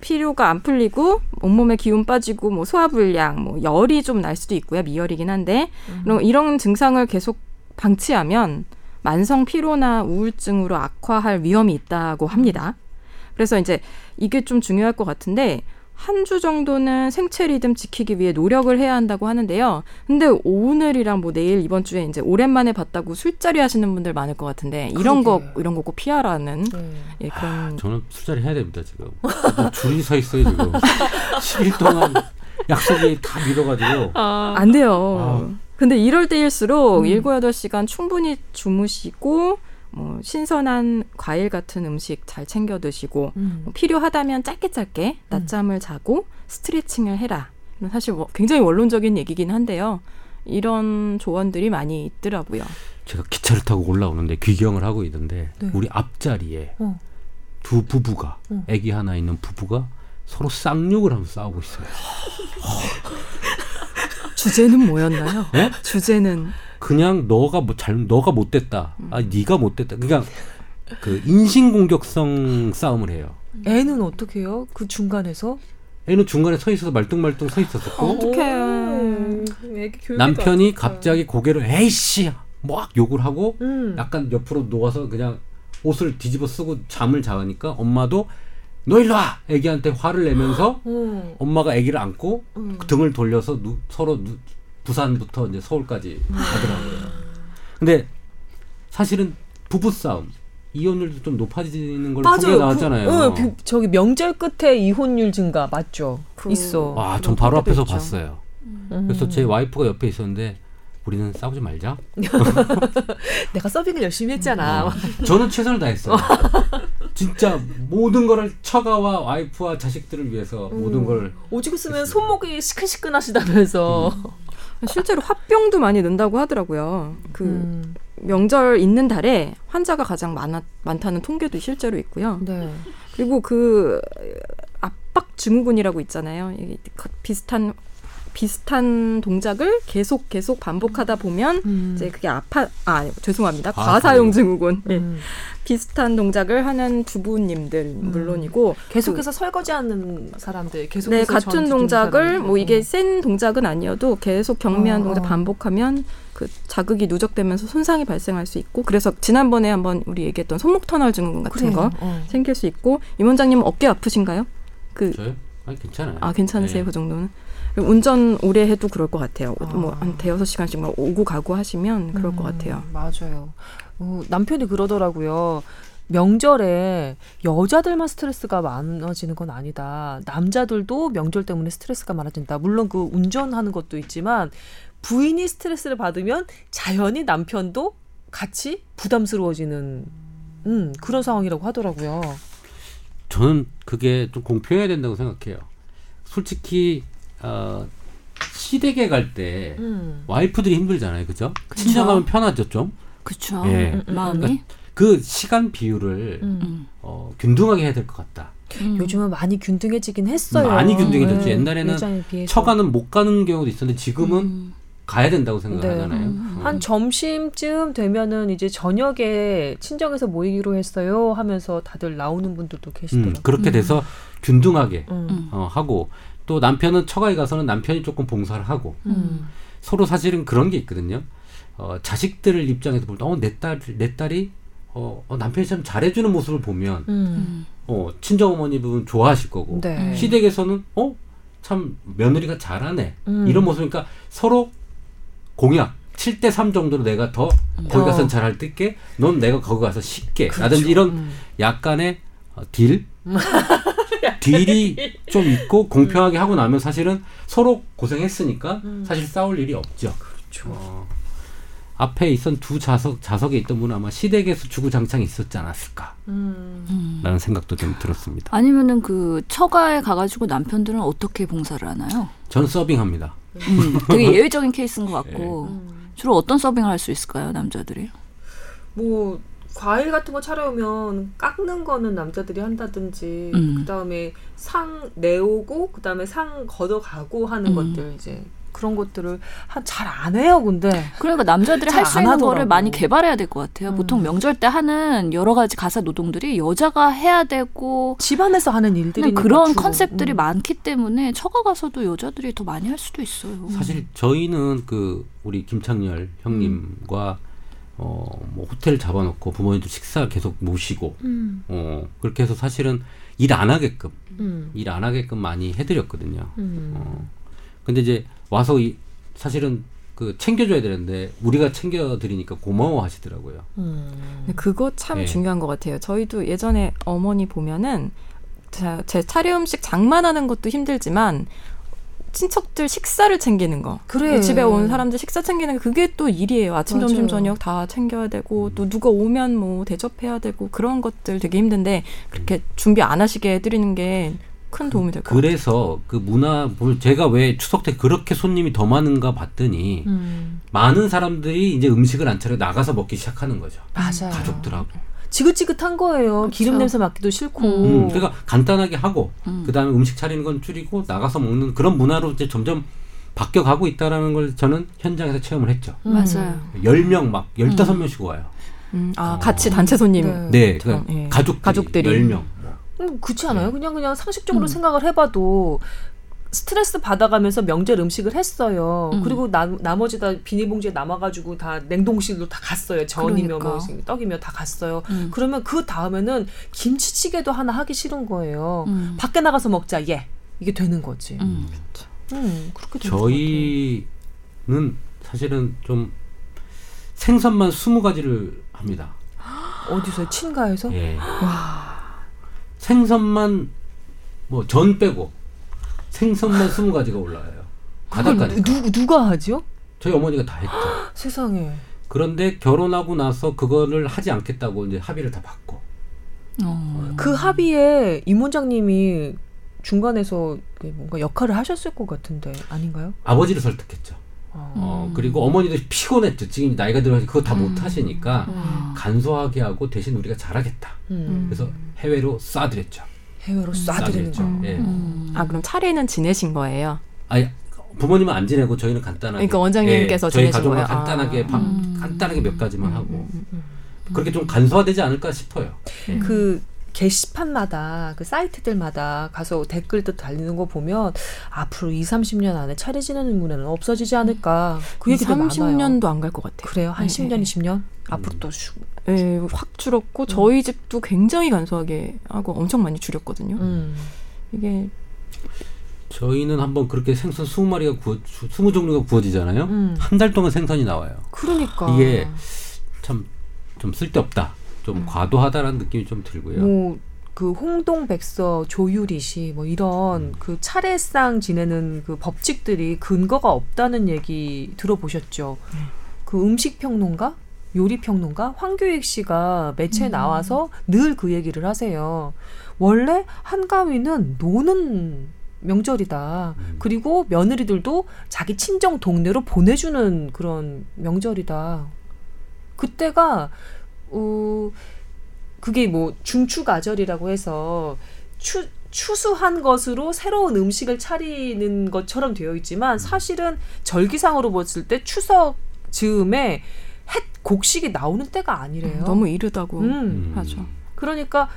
피로가 안 풀리고 온몸에 기운 빠지고 뭐 소화불량, 뭐 열이 좀 날 수도 있고요. 미열이긴 한데 이런, 이런 증상을 계속 방치하면 만성 피로나 우울증으로 악화할 위험이 있다고 합니다. 그래서 이제 이게 좀 중요할 것 같은데 한 주 정도는 생체 리듬 지키기 위해 노력을 해야 한다고 하는데요. 근데 오늘이랑 뭐 내일 이번 주에 이제 오랜만에 봤다고 술자리 하시는 분들 많을 것 같은데 이런 거 그러게요. 이런 거 꼭 피하라는 네. 예, 그런 저는 술자리 해야 됩니다 지금. 뭐 줄이 서 있어요 지금. 10일 동안 약속이 다 미뤄가지고. 안 돼요. 아. 근데 이럴 때일수록 음. 일곱 여덟 시간 충분히 주무시고 뭐 신선한 과일 같은 음식 잘 챙겨 드시고 음. 뭐 필요하다면 짧게 짧게 낮잠을 자고 스트레칭을 해라. 사실 뭐 굉장히 원론적인 얘기긴 한데요. 이런 조언들이 많이 있더라고요. 제가 기차를 타고 올라오는데 귀경을 하고 있는데 네. 우리 앞자리에 어. 두 부부가 어. 아기 하나 있는 부부가 서로 쌍욕을 하면서 싸우고 있어요. 주제는 뭐였나요? 네? 주제는 그냥 너가 뭐잘 너가 못됐다. 아 네가 못됐다. 그냥 그 인신 공격성 싸움을 해요. 애는 어떻게 해요? 그 중간에서? 애는 중간에 서 있어서 말똥말똥 서 있었었고 어떡해. 오, 애기 교육이 남편이. 갑자기 고개를 에이씨 막 욕을 하고 음. 약간 옆으로 누워서 그냥 옷을 뒤집어 쓰고 잠을 자니까 엄마도 너 일로 와 애기한테 화를 내면서 어. 엄마가 애기를 안고 음. 등을 돌려서 누- 서로 누- 부산부터 이제 서울까지 음. 가더라고요. 근데 사실은 부부 싸움 이혼율도 좀 높아지는 걸로 통계. 나왔잖아요. 그, 어, 그, 저기 명절 끝에 이혼율 증가 맞죠? 그- 있어. 와, 그런 전 바로 앞에서 있죠. 봤어요. 음. 그래서 제 와이프가 옆에 있었는데 우리는 싸우지 말자. 내가 서빙을 열심히 했잖아. 어, 저는 최선을 다했어요. 진짜 모든 거를 처가와 와이프와 자식들을 위해서 모든 걸 오지구 쓰면 손목이 시큰시큰하시다면서. 실제로 화병도 많이 는다고 하더라고요. 그 음, 명절 있는 달에 환자가 가장 많아, 많다는 통계도 실제로 있고요. 네. 그리고 그 압박 증후군이라고 있잖아요. 그 비슷한 비슷한 동작을 계속 계속 반복하다 보면 음. 이제 그게 아파 아 죄송합니다 과사용. 과사용 증후군 예. 음. 비슷한 동작을 하는 주부님들 물론이고 계속해서 설거지하는 사람들 네 계속해서 같은 동작을. 뭐 이게 어. 센 동작은 아니어도 계속 경미한 어, 동작 어. 반복하면 그 자극이 누적되면서 손상이 발생할 수 있고 그래서 지난번에 한번 우리 얘기했던 손목 터널 증후군 같은 그래요. 거 어. 생길 수 있고 임 원장님 어깨 아프신가요? 그 저요? 아니 괜찮아요. 아 괜찮으세요 예. 그 정도는 운전 오래 해도 그럴 것 같아요 아. 뭐한 대여섯 시간씩 막 오고 가고 하시면 그럴 것 음, 같아요 맞아요. 어, 남편이 그러더라고요. 명절에 여자들만 스트레스가 많아지는 건 아니다. 남자들도 명절 때문에 스트레스가 많아진다. 물론 그 운전하는 것도 있지만 부인이 스트레스를 받으면 자연히 남편도 같이 부담스러워지는 음, 그런 상황이라고 하더라고요. 저는 그게 좀 공평해야 된다고 생각해요. 솔직히 어, 시댁에 갈때 음. 와이프들이 힘들잖아요, 그죠? 친정 가면 편하죠 좀. 그쵸. 예. 마음이. 그 시간 비율을 음. 음. 어, 균등하게 해야 될 것 같다. 음. 요즘은 많이 균등해지긴 했어요. 많이 균등해졌지. 네, 옛날에는. 처가는 못 가는 경우도 있었는데 지금은 음. 가야 된다고 생각하잖아요. 네. 어. 한 점심쯤 되면은 이제 저녁에 친정에서 모이기로 했어요 하면서 다들 나오는 분들도 음, 계시더라고요. 그렇게 돼서 균등하게 음. 음. 어, 하고 또 남편은 처가에 가서는 남편이 조금 봉사를 하고 음. 서로 사실은 그런 게 있거든요. 어, 자식들 입장에서 볼 때, 어, 내 딸, 내 딸이 어, 어, 남편이 참 잘해주는 모습을 보면, 음. 어, 친정 어머니 부분 좋아하실 거고, 네. 시댁에서는, 어, 참 며느리가 잘하네. 음. 이런 모습이니까 서로 공약. 7대 3 정도로 내가 더 거기 가서 어. 잘할 뜰게 넌 내가 거기 가서 쉽게 라든지 이런 음. 약간의 어, 딜 딜이 좀 있고 공평하게 하고 나면 사실은 서로 고생했으니까 음. 사실 싸울 일이 없죠. 그렇죠. 어, 앞에 있던 두 좌석 좌석에 있던 분은 아마 시댁에서 주구장창 있었지 않았을까라는 음. 음. 생각도 좀 들었습니다. 아니면은 그 처가에 가가지고 남편들은 어떻게 봉사를 하나요? 전 서빙합니다. 음, 되게 예외적인 케이스인 것 같고 음. 주로 어떤 서빙을 할 수 있을까요, 남자들이? 뭐 과일 같은 거 차려오면 깎는 거는 남자들이 한다든지 음. 그다음에 상 내오고 그다음에 상 걷어가고 하는 음. 것들 이제 그런 것들을 한잘안 해요 근데 그러니까 남자들이 잘할수안 있는 거를 하더라고. 많이 개발해야 될 것 같아요. 음. 보통 명절 때 하는 여러 가지 가사 노동들이 여자가 해야 되고 집안에서 하는 일들이 그런 컨셉들이 많기 때문에 처가 가서도 여자들이 더 많이 할 수도 있어요. 사실 저희는 그 우리 김창렬 형님과 어, 뭐 호텔 잡아놓고 부모님들 식사 계속 모시고 음. 어, 그렇게 해서 사실은 일 안 하게끔 음. 일안 하게끔 많이 해드렸거든요. 음. 어. 근데 이제 와서 이, 사실은 그 챙겨줘야 되는데 우리가 챙겨드리니까 고마워 하시더라고요. 음. 근데 그거 참 예. 중요한 것 같아요. 저희도 예전에 어머니 보면은 자, 제 차례 음식 장만하는 것도 힘들지만 친척들 식사를 챙기는 거. 그래. 집에 온 사람들 식사 챙기는 거 그게 또 일이에요. 아침, 맞아요. 점심, 저녁 다 챙겨야 되고 또 누가 오면 뭐 대접해야 되고 그런 것들 되게 힘든데 그렇게 준비 안 하시게 해드리는 게 큰 도움이 될 것 같아요. 그래서 그 문화 볼- 제가 왜 추석 때 그렇게 손님이 더 많은가 봤더니 음. 많은 사람들이 이제 음식을 안 차려 나가서 먹기 시작하는 거죠. 맞아요. 가족들하고. 지긋지긋한 거예요. 기름 냄새 맡기도 싫고. 음, 그러니까 간단하게 하고 음. 그다음에 음식 차리는 건 줄이고 나가서 먹는 그런 문화로 이제 점점 바뀌어 가고 있다라는 걸 저는 현장에서 체험을 했죠. 음. 맞아요. 10명 막 15명씩 와요. 음, 아 어. 같이 단체 손님. 네. 네. 저- 그 예. 가족들이, 가족들이. 10명. 음, 그렇지 않아요? 네. 그냥 그냥 상식적으로 음. 생각을 해봐도 스트레스 받아가면서 명절 음식을 했어요. 음. 그리고 나, 나머지 다 비닐봉지에 남아가지고 다 냉동실로 다 갔어요. 전이며 뭐 그러니까. 떡이며 다 갔어요. 음. 그러면 그 다음에는 김치찌개도 하나 하기 싫은 거예요. 음. 밖에 나가서 먹자. 예. 이게 되는 거지. 음, 음. 그렇게 되는 것 저희는 사실은 좀 생선만 20가지를 합니다. 같아요. 어디서 친가에서? 예. 생선만 뭐 전 빼고 생선만 20가지가 올라와요. 그걸 바닷가니까. 누, 누가 하죠? 저희 어머니가 다 했죠. 세상에. 그런데 결혼하고 나서 그거를 하지 않겠다고 이제 합의를 다 받고. 어. 그 합의에 임 원장님이 중간에서 뭔가 역할을 하셨을 것 같은데 아닌가요? 아버지를 설득했죠. 어. 어, 그리고 어머니도 피곤했죠. 지금 나이가 들어서 그거 다못 하시니까 음. 간소하게 하고 대신 우리가 잘하겠다. 음. 그래서 해외로 쏴드렸죠. 해외로 쏴드리는 쏴드렸죠. 거. 예. 음. 아 그럼 차례는 지내신 거예요? 아니 부모님은 안 지내고 저희는 간단하게. 그러니까 원장님께서 예, 저희 지내신 가족은 거예요? 간단하게 아. 밥, 음. 간단하게 몇 가지만 하고 음. 그렇게 좀 간소화되지 않을까 싶어요. 예. 그 게시판마다 그 사이트들마다 가서 댓글도 달리는 거 보면 앞으로 2, 30년 안에 차례 지내는 문화는 없어지지 않을까 그 얘기도 많아요. 30년도 안 갈 것 같아요. 그래요? 한 네, 10년, 네. 20년? 앞으로 또 슈. 예, 확 줄었고 저희 집도 굉장히 간소하게 하고 엄청 많이 줄였거든요. 음. 이게 저희는 한번 그렇게 생선 20마리가 구워 20종류가 구워지잖아요. 음. 한달 동안 생선이 나와요. 그러니까 이게 참 좀 쓸데없다. 좀 과도하다라는 느낌이 좀 들고요. 뭐 그 홍동 백서 조유리시 뭐 이런 음. 그 차례상 지내는 그 법칙들이 근거가 없다는 얘기 들어보셨죠? 그 음식 평론가, 요리 평론가 황교익 씨가 매체에 나와서 늘그 얘기를 하세요. 원래 한가위는 노는 명절이다. 음. 그리고 며느리들도 자기 친정 동네로 보내주는 그런 명절이다. 그때가 어 그게 뭐 중추가절이라고 해서 추 추수한 것으로 새로운 음식을 차리는 것처럼 되어 있지만 사실은 절기상으로 봤을 때 추석 즈음에 햇 곡식이 나오는 때가 아니래요. 너무 이르다고 음. 음. 하죠. 그러니까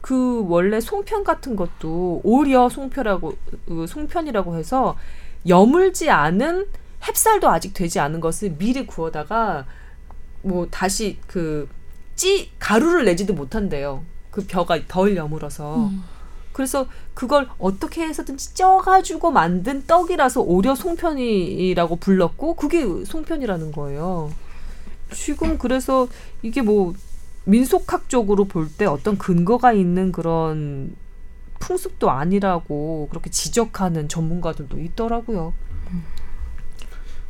그 원래 송편 같은 것도 오려 송편이라고 그 송편이라고 해서 여물지 않은 햅쌀도 아직 되지 않은 것을 미리 구워다가 뭐 다시 그 찌 가루를 내지도 못한대요. 그 벼가 덜 여물어서. 음. 그래서 그걸 어떻게 해서든지 쪄가지고 만든 떡이라서 오려 송편이라고 불렀고 그게 송편이라는 거예요. 지금 그래서 이게 뭐 민속학적으로 볼 때 어떤 근거가 있는 그런 풍습도 아니라고 그렇게 지적하는 전문가들도 있더라고요.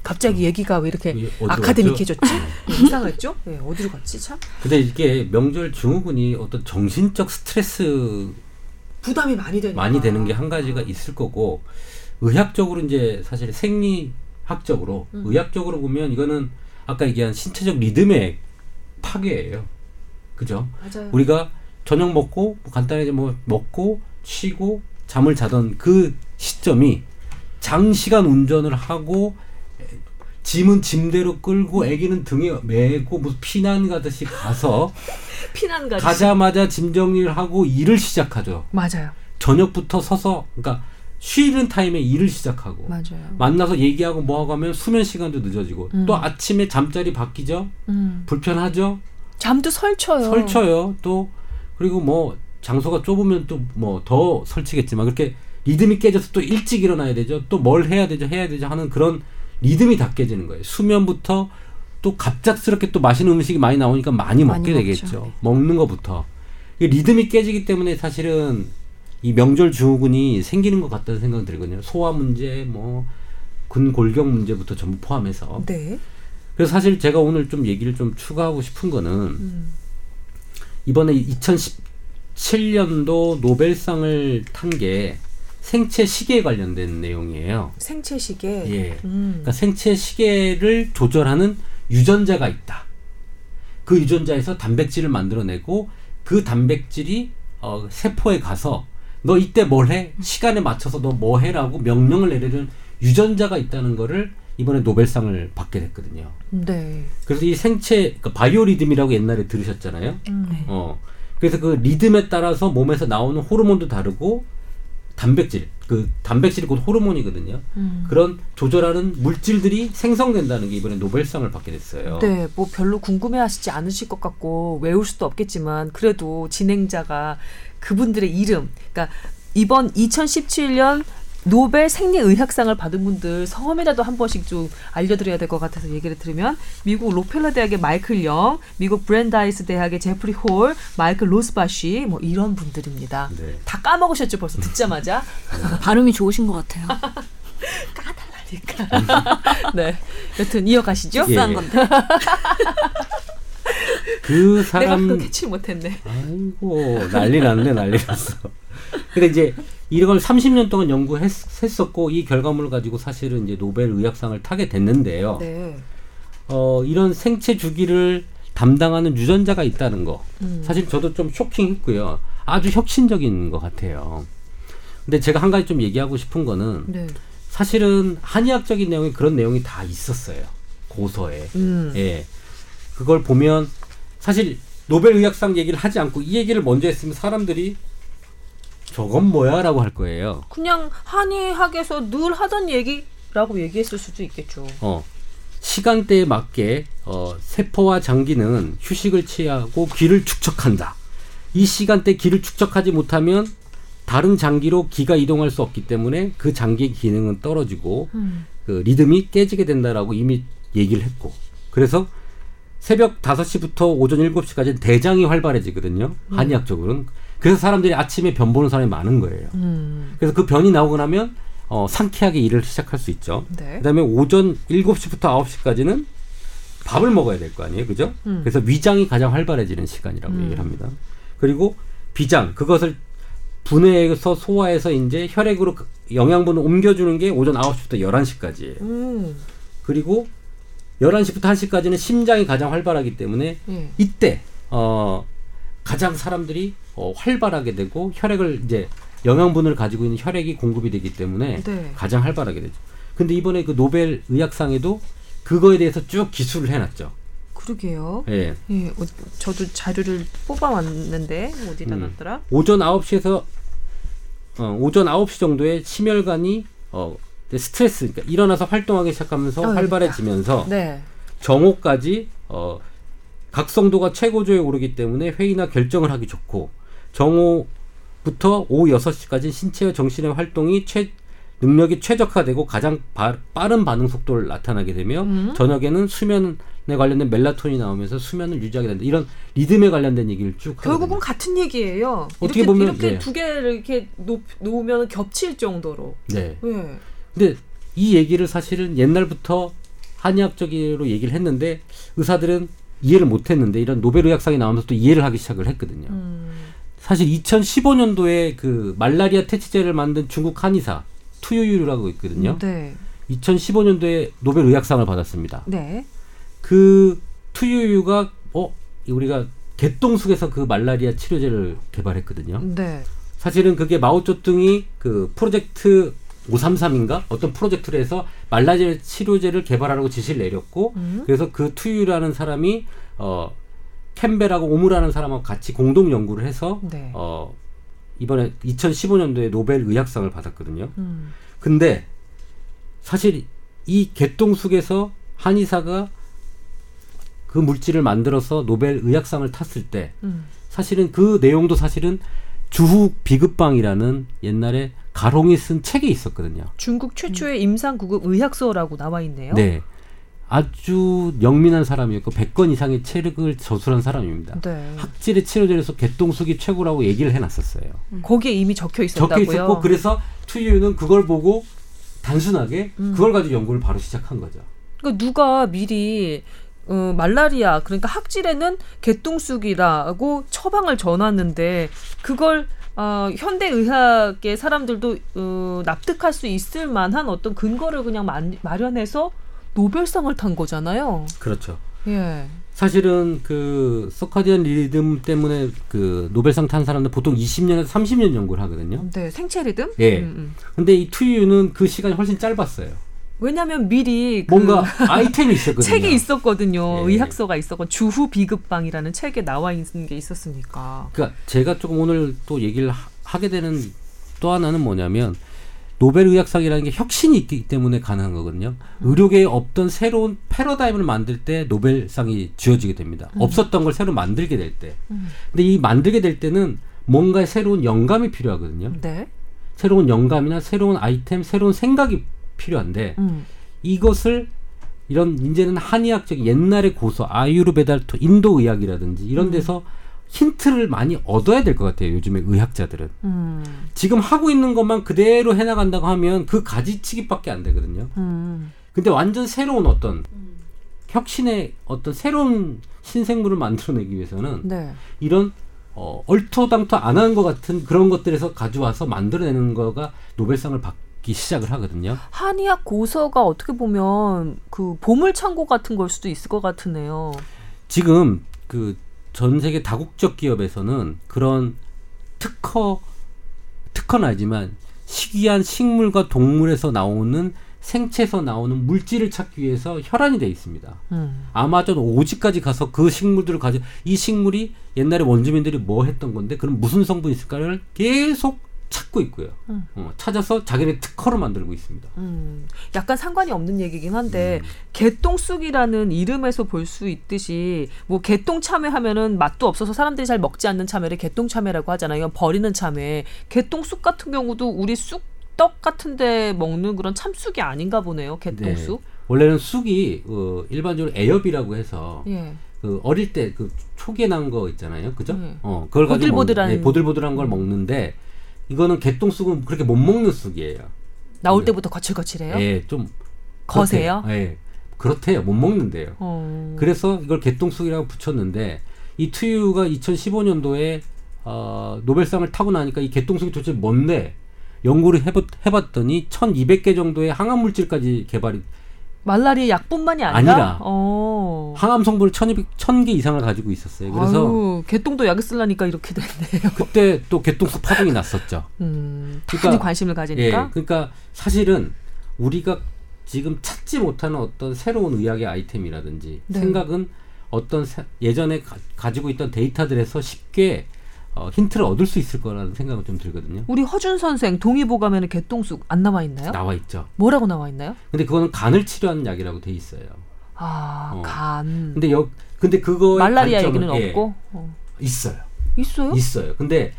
갑자기 얘기가 왜 이렇게 어디로 아카데믹해졌지? 예, 이상했죠? 예, 어디로 갔지 참? 근데 이게 명절 증후군이 어떤 정신적 스트레스 부담이 많이 되니까. 많이 되는 게 한 가지가 있을 거고 의학적으로 이제 사실 생리학적으로 음. 의학적으로 보면 이거는 아까 얘기한 신체적 리듬의 파괴예요. 그죠? 맞아요. 우리가 저녁 먹고 뭐 간단하게 뭐 먹고 쉬고 잠을 자던 그 시점이 장시간 운전을 하고 에, 짐은 짐대로 끌고 아기는 등에 메고 무슨 피난 가듯이 가서 피난 가지. 가자마자 짐 정리를 하고 일을 시작하죠. 맞아요. 저녁부터 서서 그러니까 쉬는 타임에 일을 시작하고 맞아요. 만나서 얘기하고 뭐하고 하면 수면 시간도 늦어지고 음. 또 아침에 잠자리 바뀌죠. 음. 불편하죠. 잠도 설쳐요. 설쳐요. 또 그리고 뭐 장소가 좁으면 또 뭐 더 설치겠지만 그렇게 리듬이 깨져서 또 일찍 일어나야 되죠. 또 뭘 해야 되죠, 해야 되죠 하는 그런 리듬이 다 깨지는 거예요. 수면부터 또 갑작스럽게 또 맛있는 음식이 많이 나오니까 많이 많이 먹게 먹죠. 되겠죠. 먹는 것부터 이 리듬이 깨지기 때문에 사실은 이 명절 증후군이 생기는 것 같다는 생각이 들거든요. 소화 문제, 뭐 근골격 문제부터 전부 포함해서. 네. 그래서 사실 제가 오늘 좀 얘기를 좀 추가하고 싶은 거는 음. 이번에 2017년도 노벨상을 탄 게 생체 시계에 관련된 내용이에요. 생체 시계. 예. 음. 그러니까 생체 시계를 조절하는 유전자가 있다. 그 유전자에서 단백질을 만들어내고 그 단백질이 어, 세포에 가서 너 이때 뭘 해? 시간에 맞춰서 너 뭐 해라고 명령을 내리는 유전자가 있다는 거를 이번에 노벨상을 받게 됐거든요. 네. 그래서 이 생체 그러니까 바이오리듬이라고 옛날에 들으셨잖아요. 음. 어. 그래서 그 리듬에 따라서 몸에서 나오는 호르몬도 다르고 단백질, 그 단백질이 곧 호르몬이거든요. 음. 그런 조절하는 물질들이 생성된다는 게 이번에 노벨상을 받게 됐어요. 네, 뭐 별로 궁금해하시지 않으실 것 같고 외울 수도 없겠지만 그래도 진행자가 그분들의 이름, 그러니까 이번 2017년 노벨 생리의학상을 받은 분들 성함이라도 한 번씩 좀 알려드려야 될 것 같아서 얘기를 들으면 미국 록펠러 대학의 마이클 영, 미국 브랜다이스 대학의 제프리 홀, 마이클 로스배시 뭐 이런 분들입니다. 네. 다 까먹으셨죠 벌써 듣자마자 발음이 좋으신 것 같아요. 까달랄 있으니까. 네. 여튼 이어가시죠. 예, 비싼 예. 건데. 그 내가 사람 또 캐치 못했네. 아이고 난리 났네 난리 났어. 근데 이제 이걸 30년 동안 연구했었고 이 결과물을 가지고 사실은 이제 노벨 의학상을 타게 됐는데요. 네. 어, 이런 생체 주기를 담당하는 유전자가 있다는 거. 음. 사실 저도 좀 쇼킹했고요. 아주 혁신적인 것 같아요. 근데 제가 한 가지 좀 얘기하고 싶은 거는 네. 사실은 한의학적인 내용에 그런 내용이 다 있었어요. 고서에. 음. 예. 그걸 보면 사실 노벨 의학상 얘기를 하지 않고 이 얘기를 먼저 했으면 사람들이 저건 뭐야라고 할 거예요. 그냥 한의학에서 늘 하던 얘기라고 얘기했을 수도 있겠죠. 어. 시간대에 맞게 어, 세포와 장기는 휴식을 취하고 기를 축적한다. 이 시간대 기를 축적하지 못하면 다른 장기로 기가 이동할 수 없기 때문에 그 장기의 기능은 떨어지고 음. 그 리듬이 깨지게 된다라고 이미 얘기를 했고 그래서 새벽 5시부터 오전 7시까지는 대장이 활발해지거든요. 한의학 적으로는. 그래서 사람들이 아침에 변 보는 사람이 많은 거예요. 음. 그래서 그 변이 나오고 나면 어, 상쾌하게 일을 시작할 수 있죠. 네. 그다음에 오전 7시부터 9시까지는 밥을 먹어야 될 거 아니에요. 그죠? 음. 그래서 위장이 가장 활발해지는 시간이라고 음. 얘기를 합니다. 그리고 비장 그것을 분해해서 소화해서 이제 혈액으로 그 영양분을 옮겨주는 게 오전 9시부터 11시까지예요. 음. 그리고 11시부터 1시까지는 심장이 가장 활발하기 때문에 예. 이때 어 가장 사람들이 어, 활발하게 되고 혈액을 이제 영양분을 가지고 있는 혈액이 공급이 되기 때문에 네. 가장 활발하게 되죠. 근데 이번에 그 노벨 의학상에도 그거에 대해서 쭉 기술을 해놨죠. 그러게요. 예. 예, 어, 저도 자료를 뽑아왔는데 어디다 음. 놨더라? 오전 9시에서 어, 오전 9시 정도에 심혈관이 어, 스트레스, 그러니까 일어나서 활동하기 시작하면서 어, 활발해지면서 네. 정오까지 어, 각성도가 최고조에 오르기 때문에 회의나 결정을 하기 좋고 정오부터 오후 6시까지 신체와 정신의 활동이 최 능력이 최적화되고 가장 바- 빠른 반응 속도를 나타나게 되며 음. 저녁에는 수면에 관련된 멜라토닌이 나오면서 수면을 유지하게 된다. 이런 리듬에 관련된 얘기를 쭉 결국은. 같은 얘기예요. 어떻게 이렇게, 보면, 이렇게 네. 두 개를 이렇게 놓, 놓으면 겹칠 정도로. 네. 예. 근데 이 얘기를 사실은 옛날부터 한의학적으로 얘기를 했는데 의사들은 이해를 못 했는데 이런 노벨 의학상이 나오면서 또 이해를 하기 시작을 했거든요. 음. 사실 2015년도에 그 말라리아 퇴치제를 만든 중국 한의사 투유유라고 있거든요. 네. 2015년도에 노벨 의학상을 받았습니다. 네. 그 투유유가 어 우리가 개똥쑥에서 그 말라리아 치료제를 개발했거든요. 네. 사실은 그게 마오쩌둥이 그 프로젝트 533인가 어떤 프로젝트를 해서 말라리아 치료제를 개발하라고 지시를 내렸고 음. 그래서 그 투유유라는 사람이 어 캠벨하고 오무라는 사람하고 같이 공동 연구를 해서 네. 어 이번에 2015년도에 노벨 의학상을 받았거든요. 음. 근데 사실 이 개똥쑥에서 한의사가 그 물질을 만들어서 노벨 의학상을 탔을 때 음. 사실은 그 내용도 사실은 주후 비급방이라는 옛날에 가롱이 쓴 책에 있었거든요. 중국 최초의 임상구급 의학서라고 나와 있네요. 네. 아주 영민한 사람이었고 100권 이상의 책을 저술한 사람입니다. 네. 학질의 치료제에서 개똥쑥이 최고라고 얘기를 해놨었어요. 거기에 이미 적혀 있었다고요. 적혀 있었고 그래서 투유는 그걸 보고 단순하게 음. 그걸 가지고 연구를 바로 시작한 거죠. 그러니까 누가 미리 어, 말라리아 그러니까 학질에는 개똥쑥이라고 처방을 전놨는데 그걸 어, 현대 의학의 사람들도 어, 납득할 수 있을 만한 어떤 근거를 그냥 만, 마련해서 노벨상을 탄 거잖아요. 그렇죠. 예. 사실은 그 서카디안 리듬 때문에 그 노벨상 탄 사람들 보통 20년에서 30년 연구를 하거든요. 네, 생체 리듬? 예. 음, 음. 근데 이 투유는 그 시간이 훨씬 짧았어요. 왜냐하면 미리 그 뭔가 아이템이 있었거든요. 책이 있었거든요. 예. 의학서가 있었고 주후 비급방이라는 책에 나와 있는 게 있었으니까. 그러니까 제가 조금 오늘 또 얘기를 하, 게 되는 또 하나는 뭐냐면 노벨 의학상이라는 게 혁신이 있기 때문에 가능한 거거든요. 의료계에 없던 새로운 패러다임을 만들 때 노벨상이 주어지게 됩니다. 없었던 걸 새로 만들게 될 때. 음. 근데 이 만들게 될 때는 뭔가 새로운 영감이 필요하거든요. 네. 새로운 영감이나 새로운 아이템, 새로운 생각이 필요한데 음. 이것을 이런 이제는 한의학적인 옛날의 고서 아유르베달토 인도 의학이라든지 이런 음. 데서 힌트를 많이 얻어야 될 것 같아요. 요즘에 의학자들은 음. 지금 하고 있는 것만 그대로 해나간다고 하면 그 가지치기밖에 안 되거든요. 음. 근데 완전 새로운 어떤 혁신의 어떤 새로운 신생물을 만들어내기 위해서는 네. 이런 어, 얼토당토 안 하는 것 같은 그런 것들에서 가져와서 만들어내는 거가 노벨상을 받 기 시작을 하거든요. 한의학 고서가 어떻게 보면 그 보물 창고 같은 걸 수도 있을 것 같으네요. 지금 그 전 세계 다국적 기업에서는 그런 특허 특허는 아니지만 희귀한 식물과 동물에서 나오는 생체에서 나오는 물질을 찾기 위해서 혈안이 돼 있습니다. 음. 아마존 오지까지 가서 그 식물들을 가져 이 식물이 옛날에 원주민들이 뭐 했던 건데 그럼 무슨 성분이 있을까를 계속 찾고 있고요. 음. 어, 찾아서 자기네 특허로 만들고 있습니다. 음, 약간 상관이 없는 얘기긴 한데 음. 개똥쑥이라는 이름에서 볼 수 있듯이 뭐 개똥 참외 하면은 맛도 없어서 사람들이 잘 먹지 않는 참외를 개똥 참외라고 하잖아요. 버리는 참외. 개똥쑥 같은 경우도 우리 쑥떡 같은데 먹는 그런 참쑥이 아닌가 보네요. 개똥쑥. 원래는 쑥이 어, 일반적으로 애엽이라고 해서 예. 그 어릴 때 그 초기에 난 거 있잖아요. 그죠? 네. 어, 그걸 가지고 보들보들한- 네, 보들보들한 걸 음. 먹는데 이거는 개똥쑥은 그렇게 못 먹는 쑥이에요. 나올 네. 때부터 거칠거칠해요. 예, 좀 거세요? 그렇대요. 예. 그렇대요. 못 먹는데요. 어. 그래서 이걸 개똥쑥이라고 붙였는데 이 투유가 2015년도에 어, 노벨상을 타고 나니까 이 개똥쑥이 도대체 뭔데 연구를 해봤, 해봤더니 1,200개 정도의 항암 물질까지 개발이 말라리아 약뿐만이 아니라, 아니라. 어. 항암 성분을 1,200, 1,000개 이상을 가지고 있었어요. 그래서 아유, 개똥도 약을 쓰려니까 이렇게 됐네요. 그때 또 개똥쑥 파동이 났었죠. 음, 그러니까- 관심을 예, 가지니까. 그러니까 사실은 우리가 지금 찾지 못하는 어떤 새로운 의학의 아이템이라든지 네. 생각은 어떤 세- 예전에 가, 지고 있던 데이터들에서 쉽게 어, 힌트를 얻을 수 있을 거라는 생각은 좀 들거든요. 우리 허준 선생 동의보 가면은 개똥쑥 안 나와 있나요? 나와 있죠. 뭐라고 나와 있나요? 근데 그거는 간을 치료하는 약이라고 돼 있어요. 아, 어. 간. 근데 여 근데 그거 말라리아 얘기는 없고 어. 있어요. 있어요? 있어요. 근데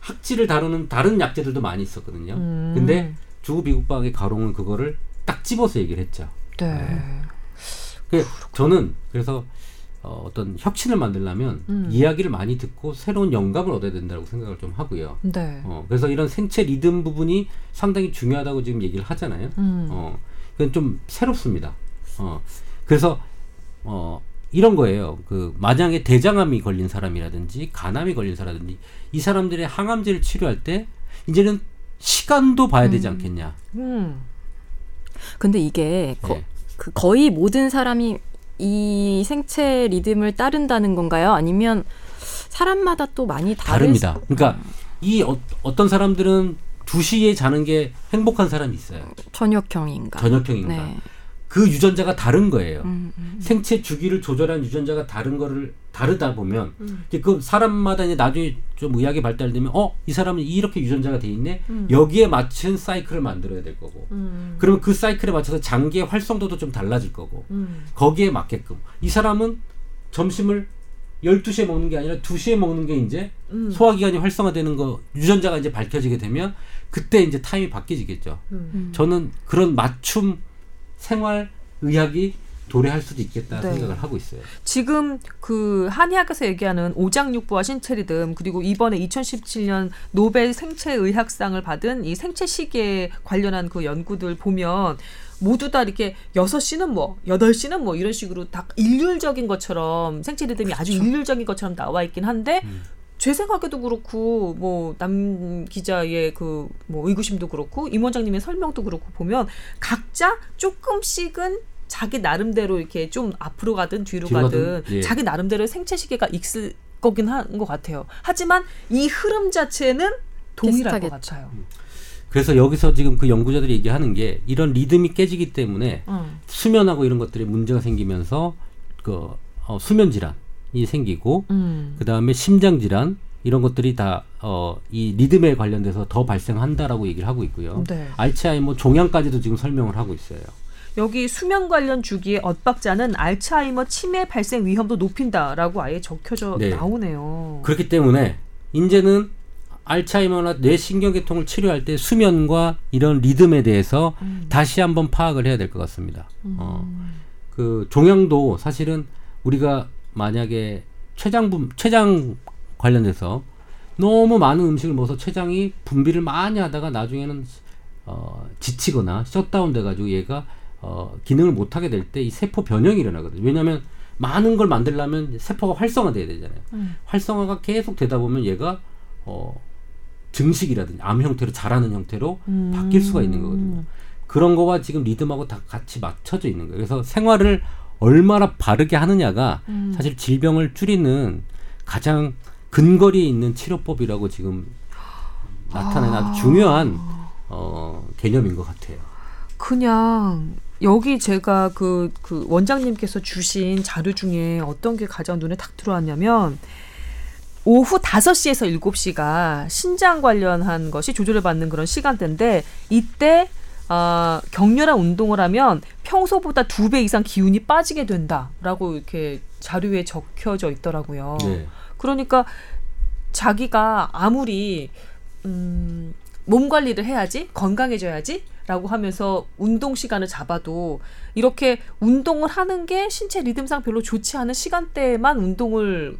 학질을 다루는 다른 약제들도 많이 있었거든요. 음. 근데 주구 미국방의 가롱은 그거를 딱 집어서 얘기를 했죠. 네. 그 저는 그래서 어, 어떤 혁신을 만들려면 음. 이야기를 많이 듣고 새로운 영감을 얻어야 된다고 생각을 좀 하고요. 네. 어, 그래서 이런 생체 리듬 부분이 상당히 중요하다고 지금 얘기를 하잖아요. 음. 어, 그건 좀 새롭습니다. 어, 그래서 어, 이런 거예요. 그 만약에 대장암이 걸린 사람이라든지 간암이 걸린 사람이라든지 이 사람들의 항암제를 치료할 때 이제는 시간도 봐야 되지 않겠냐. 음. 근데 이게 거, 예. 그 거의 모든 사람이 이 생체 리듬을 따른다는 건가요? 아니면 사람마다 또 많이 다릅니다. 그러니까 이 어, 어떤 사람들은 2시에 자는 게 행복한 사람이 있어요. 저녁형인가? 저녁형인가. 네. 그 유전자가 다른 거예요. 음, 음. 생체 주기를 조절한 유전자가 다른 거를 다르다 보면 음. 이제 그 사람마다 이제 나중에 좀 의학이 발달되면 어 이 사람은 이렇게 유전자가 돼 있네 음. 여기에 맞춘 사이클을 만들어야 될 거고 음. 그러면 그 사이클에 맞춰서 장기의 활성도도 좀 달라질 거고 음. 거기에 맞게끔 이 사람은 점심을 12시에 먹는 게 아니라 2시에 먹는 게 이제 음. 소화기관이 활성화되는 거 유전자가 이제 밝혀지게 되면 그때 이제 타임이 바뀌지겠죠. 음. 저는 그런 맞춤 생활 의학이 도래할 수도 있겠다 네. 생각을 하고 있어요. 지금 그 한의학에서 얘기하는 오장육부와 신체 리듬 그리고 이번에 2017년 노벨 생체의학상을 받은 이 생체 시계 관련한 그 연구들 보면 모두 다 이렇게 6시는 뭐 8시는 뭐 이런 식으로 다 일률적인 것처럼 생체 리듬이 아주 일률적인 것처럼 나와 있긴 한데 제 생각에도 그렇고 뭐 남 기자의 그 뭐 의구심도 그렇고 임 원장님의 설명도 그렇고 보면 각자 조금씩은 자기 나름대로 이렇게 좀 앞으로 가든 뒤로 가든 가든, 예. 자기 나름대로 생체 시계가 있을 거긴 한 것 같아요. 하지만 이 흐름 자체는 동일할 것. 같아요. 그래서 여기서 지금 그 연구자들이 얘기하는 게 이런 리듬이 깨지기 때문에 음. 수면하고 이런 것들이 문제가 생기면서 그 어, 수면 질환이 생기고 음. 그 다음에 심장 질환 이런 것들이 다 어, 이 리듬에 관련돼서 더 발생한다라고 얘기를 하고 있고요. 네. 알츠하이머 종양까지도 지금 설명을 하고 있어요. 여기 수면 관련 주기의 엇박자는 알츠하이머 치매 발생 위험도 높인다라고 아예 적혀져 네. 나오네요. 그렇기 때문에 이제는 알츠하이머나 뇌신경계통을 치료할 때 수면과 이런 리듬에 대해서 음. 다시 한번 파악을 해야 될 것 같습니다. 어, 그 종양도 사실은 우리가 만약에 췌장부 췌장 관련돼서 너무 많은 음식을 먹어서 췌장이 분비를 많이 하다가 나중에는 어, 지치거나 셧다운 돼가지고 얘가 어, 기능을 못하게 될 때 이 세포 변형이 일어나거든요. 왜냐하면 많은 걸 만들려면 세포가 활성화돼야 되잖아요. 음. 활성화가 계속 되다 보면 얘가 어, 증식이라든지 암 형태로 자라는 형태로 음. 바뀔 수가 있는 거거든요. 그런 거와 지금 리듬하고 다 같이 맞춰져 있는 거예요. 그래서 생활을 얼마나 바르게 하느냐가 음. 사실 질병을 줄이는 가장 근거리에 있는 치료법이라고 지금 나타내는 아 주 중요한 어, 개념인 것 같아요. 그냥 여기 제가 그, 그 원장님께서 주신 자료 중에 어떤 게 가장 눈에 탁 들어왔냐면 오후 5시에서 7시가 신장 관련한 것이 조절을 받는 그런 시간대인데 이때 아, 격렬한 운동을 하면 평소보다 두 배 이상 기운이 빠지게 된다라고 이렇게 자료에 적혀져 있더라고요. 네. 그러니까 자기가 아무리 음, 몸 관리를 해야지 건강해져야지 라고 하면서 운동 시간을 잡아도 이렇게 운동을 하는 게 신체 리듬상 별로 좋지 않은 시간대에만 운동을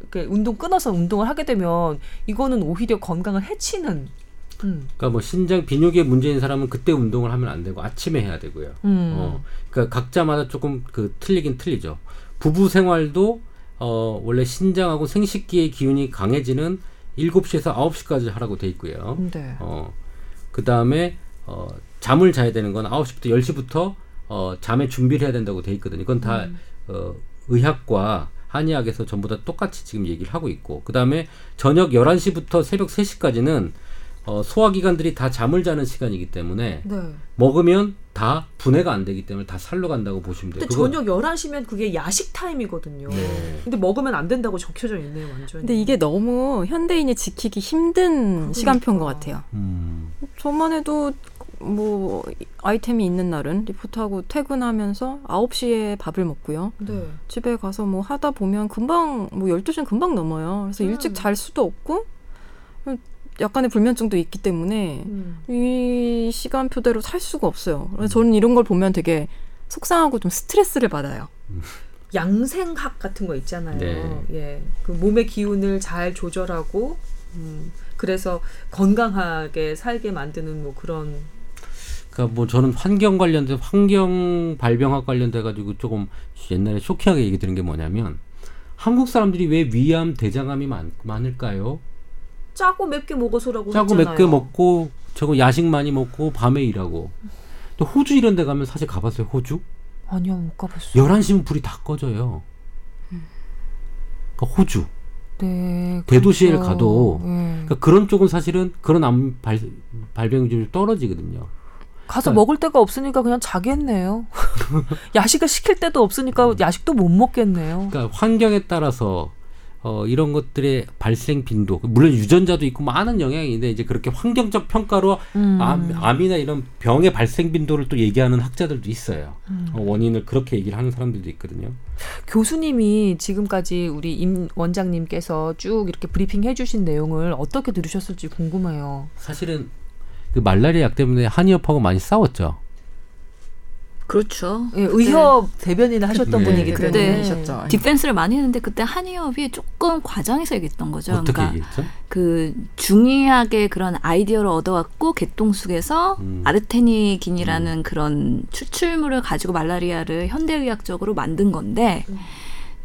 이렇게 운동 끊어서 운동을 하게 되면 이거는 오히려 건강을 해치는 음, 그러니까 뭐 신장 비뇨기에 문제인 사람은 그때 운동을 하면 안 되고 아침에 해야 되고요. 음. 어, 그러니까 각자마다 조금 그 틀리긴 틀리죠. 부부 생활도 어, 원래 신장하고 생식기의 기운이 강해지는 7시에서 9시까지 하라고 돼 있고요. 네. 어, 그 다음에 어, 잠을 자야 되는 건 9시부터 10시부터 어, 잠에 준비를 해야 된다고 돼 있거든요. 이건 다 음. 어, 의학과 한의학에서 전부 다 똑같이 지금 얘기를 하고 있고 그 다음에 저녁 11시부터 새벽 3시까지는 어, 소화기관들이 다 잠을 자는 시간이기 때문에 네. 먹으면 다 분해가 안 되기 때문에 다 살로 간다고 보시면 돼요. 근데 그거- 저녁 11시면 그게 야식 타임이거든요. 네. 근데 먹으면 안 된다고 적혀져 있네요, 완전히. 근데 이게 너무 현대인이 지키기 힘든 시간표인 것 같아요. 음, 저만 해도 뭐 아이템이 있는 날은 리포트하고 퇴근하면서 9시에 밥을 먹고요. 네. 집에 가서 뭐 하다 보면 금방 뭐 12시는 금방 넘어요. 그래서 음. 일찍 잘 수도 없고 약간의 불면증도 있기 때문에 음. 이 시간표대로 살 수가 없어요. 그래서 저는 이런 걸 보면 되게 속상하고 좀 스트레스를 받아요. 양생학 같은 거 있잖아요. 네. 예, 그 몸의 기운을 잘 조절하고, 음, 그래서 건강하게 살게 만드는 뭐 그런. 그러니까 뭐 저는 환경 관련돼 환경 발병학 관련돼 가지고 조금 옛날에 쇼킹하게 얘기 드는 게 뭐냐면 한국 사람들이 왜 위암, 대장암이 많, 많을까요? 짜고 맵게 먹어서라고 짜고 했잖아요. 맵게 먹고 저거 야식 많이 먹고 밤에 일하고 또 호주 이런 데 가면 사실 가봤어요 호주? 아니요, 못 가봤어요. 11시면 불이 다 꺼져요 그러니까 호주 네. 대도시에 그렇죠. 가도 예. 그러니까 그런 쪽은 사실은 그런 암 발, 발병이 좀 떨어지거든요 가서 그러니까- 먹을 데가 없으니까 그냥 자겠네요. 야식을 시킬 데도 없으니까 야식도 못 먹겠네요. 그러니까 환경에 따라서 어, 이런 것들의 발생 빈도 물론 유전자도 있고 많은 영향이 있는데 이제 그렇게 환경적 평가로 음. 암, 암이나 이런 병의 발생 빈도를 또 얘기하는 학자들도 있어요. 음. 어, 원인을 그렇게 얘기를 하는 사람들도 있거든요. 교수님이 지금까지 우리 임 원장님께서 쭉 이렇게 브리핑 해주신 내용을 어떻게 들으셨을지 궁금해요. 사실은 그 말라리아 약 때문에 한의협하고 많이 싸웠죠. 그렇죠. 예, 의협 대변인을 하셨던 네. 분이기 때문에 대변인이셨죠. 디펜스를 많이 했는데 그때 한의협이 조금 과장해서 얘기했던 거죠. 어떻게 그러니까 얘기했죠? 그 중의학의 그런 아이디어를 얻어갖고 개똥쑥에서 음. 아르테니긴이라는 그런 추출물을 가지고 말라리아를 현대의학적으로 만든 건데 음.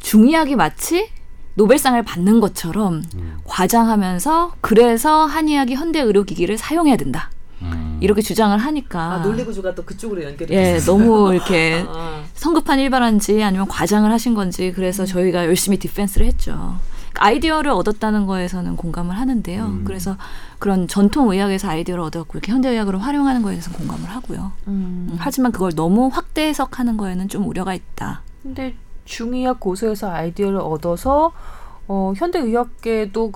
중의학이 마치 노벨상을 받는 것처럼 음. 과장하면서 그래서 한의학이 현대 의료기기를 사용해야 된다 음. 이렇게 주장을 하니까 아, 논리구조가 또 그쪽으로 연결이 예 됐어요. 너무 이렇게 아, 성급한 일반한지 아니면 과장을 하신 건지 그래서 저희가 열심히 디펜스를 했죠. 그러니까 아이디어를 얻었다는 거에서는 공감을 하는데요. 음. 그래서 그런 전통 의학에서 아이디어를 얻었고 이렇게 현대 의학으로 활용하는 거에 대해서는 공감을 하고요. 음. 음, 하지만 그걸 너무 확대 해석하는 거에는 좀 우려가 있다. 근데 중의학 고서에서 아이디어를 얻어서 어, 현대 의학계도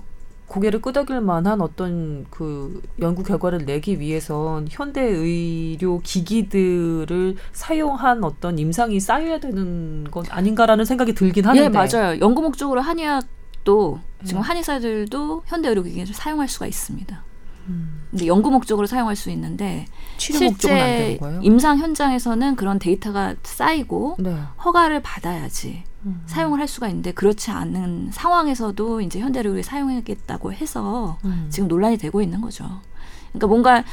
고개를 끄덕일 만한 어떤 그 연구 결과를 내기 위해선 현대 의료 기기들을 사용한 어떤 임상이 쌓여야 되는 건 아닌가라는 생각이 들긴 하는데. 예, 맞아요. 연구 목적으로 한의학도 지금 음. 한의사들도 현대 의료 기기를 사용할 수가 있습니다. 음, 근데 연구 목적으로 사용할 수 있는데 실제? 임상 현장에서는 그런 데이터가 쌓이고 네. 허가를 받아야지 음. 사용을 할 수가 있는데 그렇지 않은 상황에서도 이제 현대의학을 사용하겠다고 해서 음. 지금 논란이 되고 있는 거죠. 그러니까 뭔가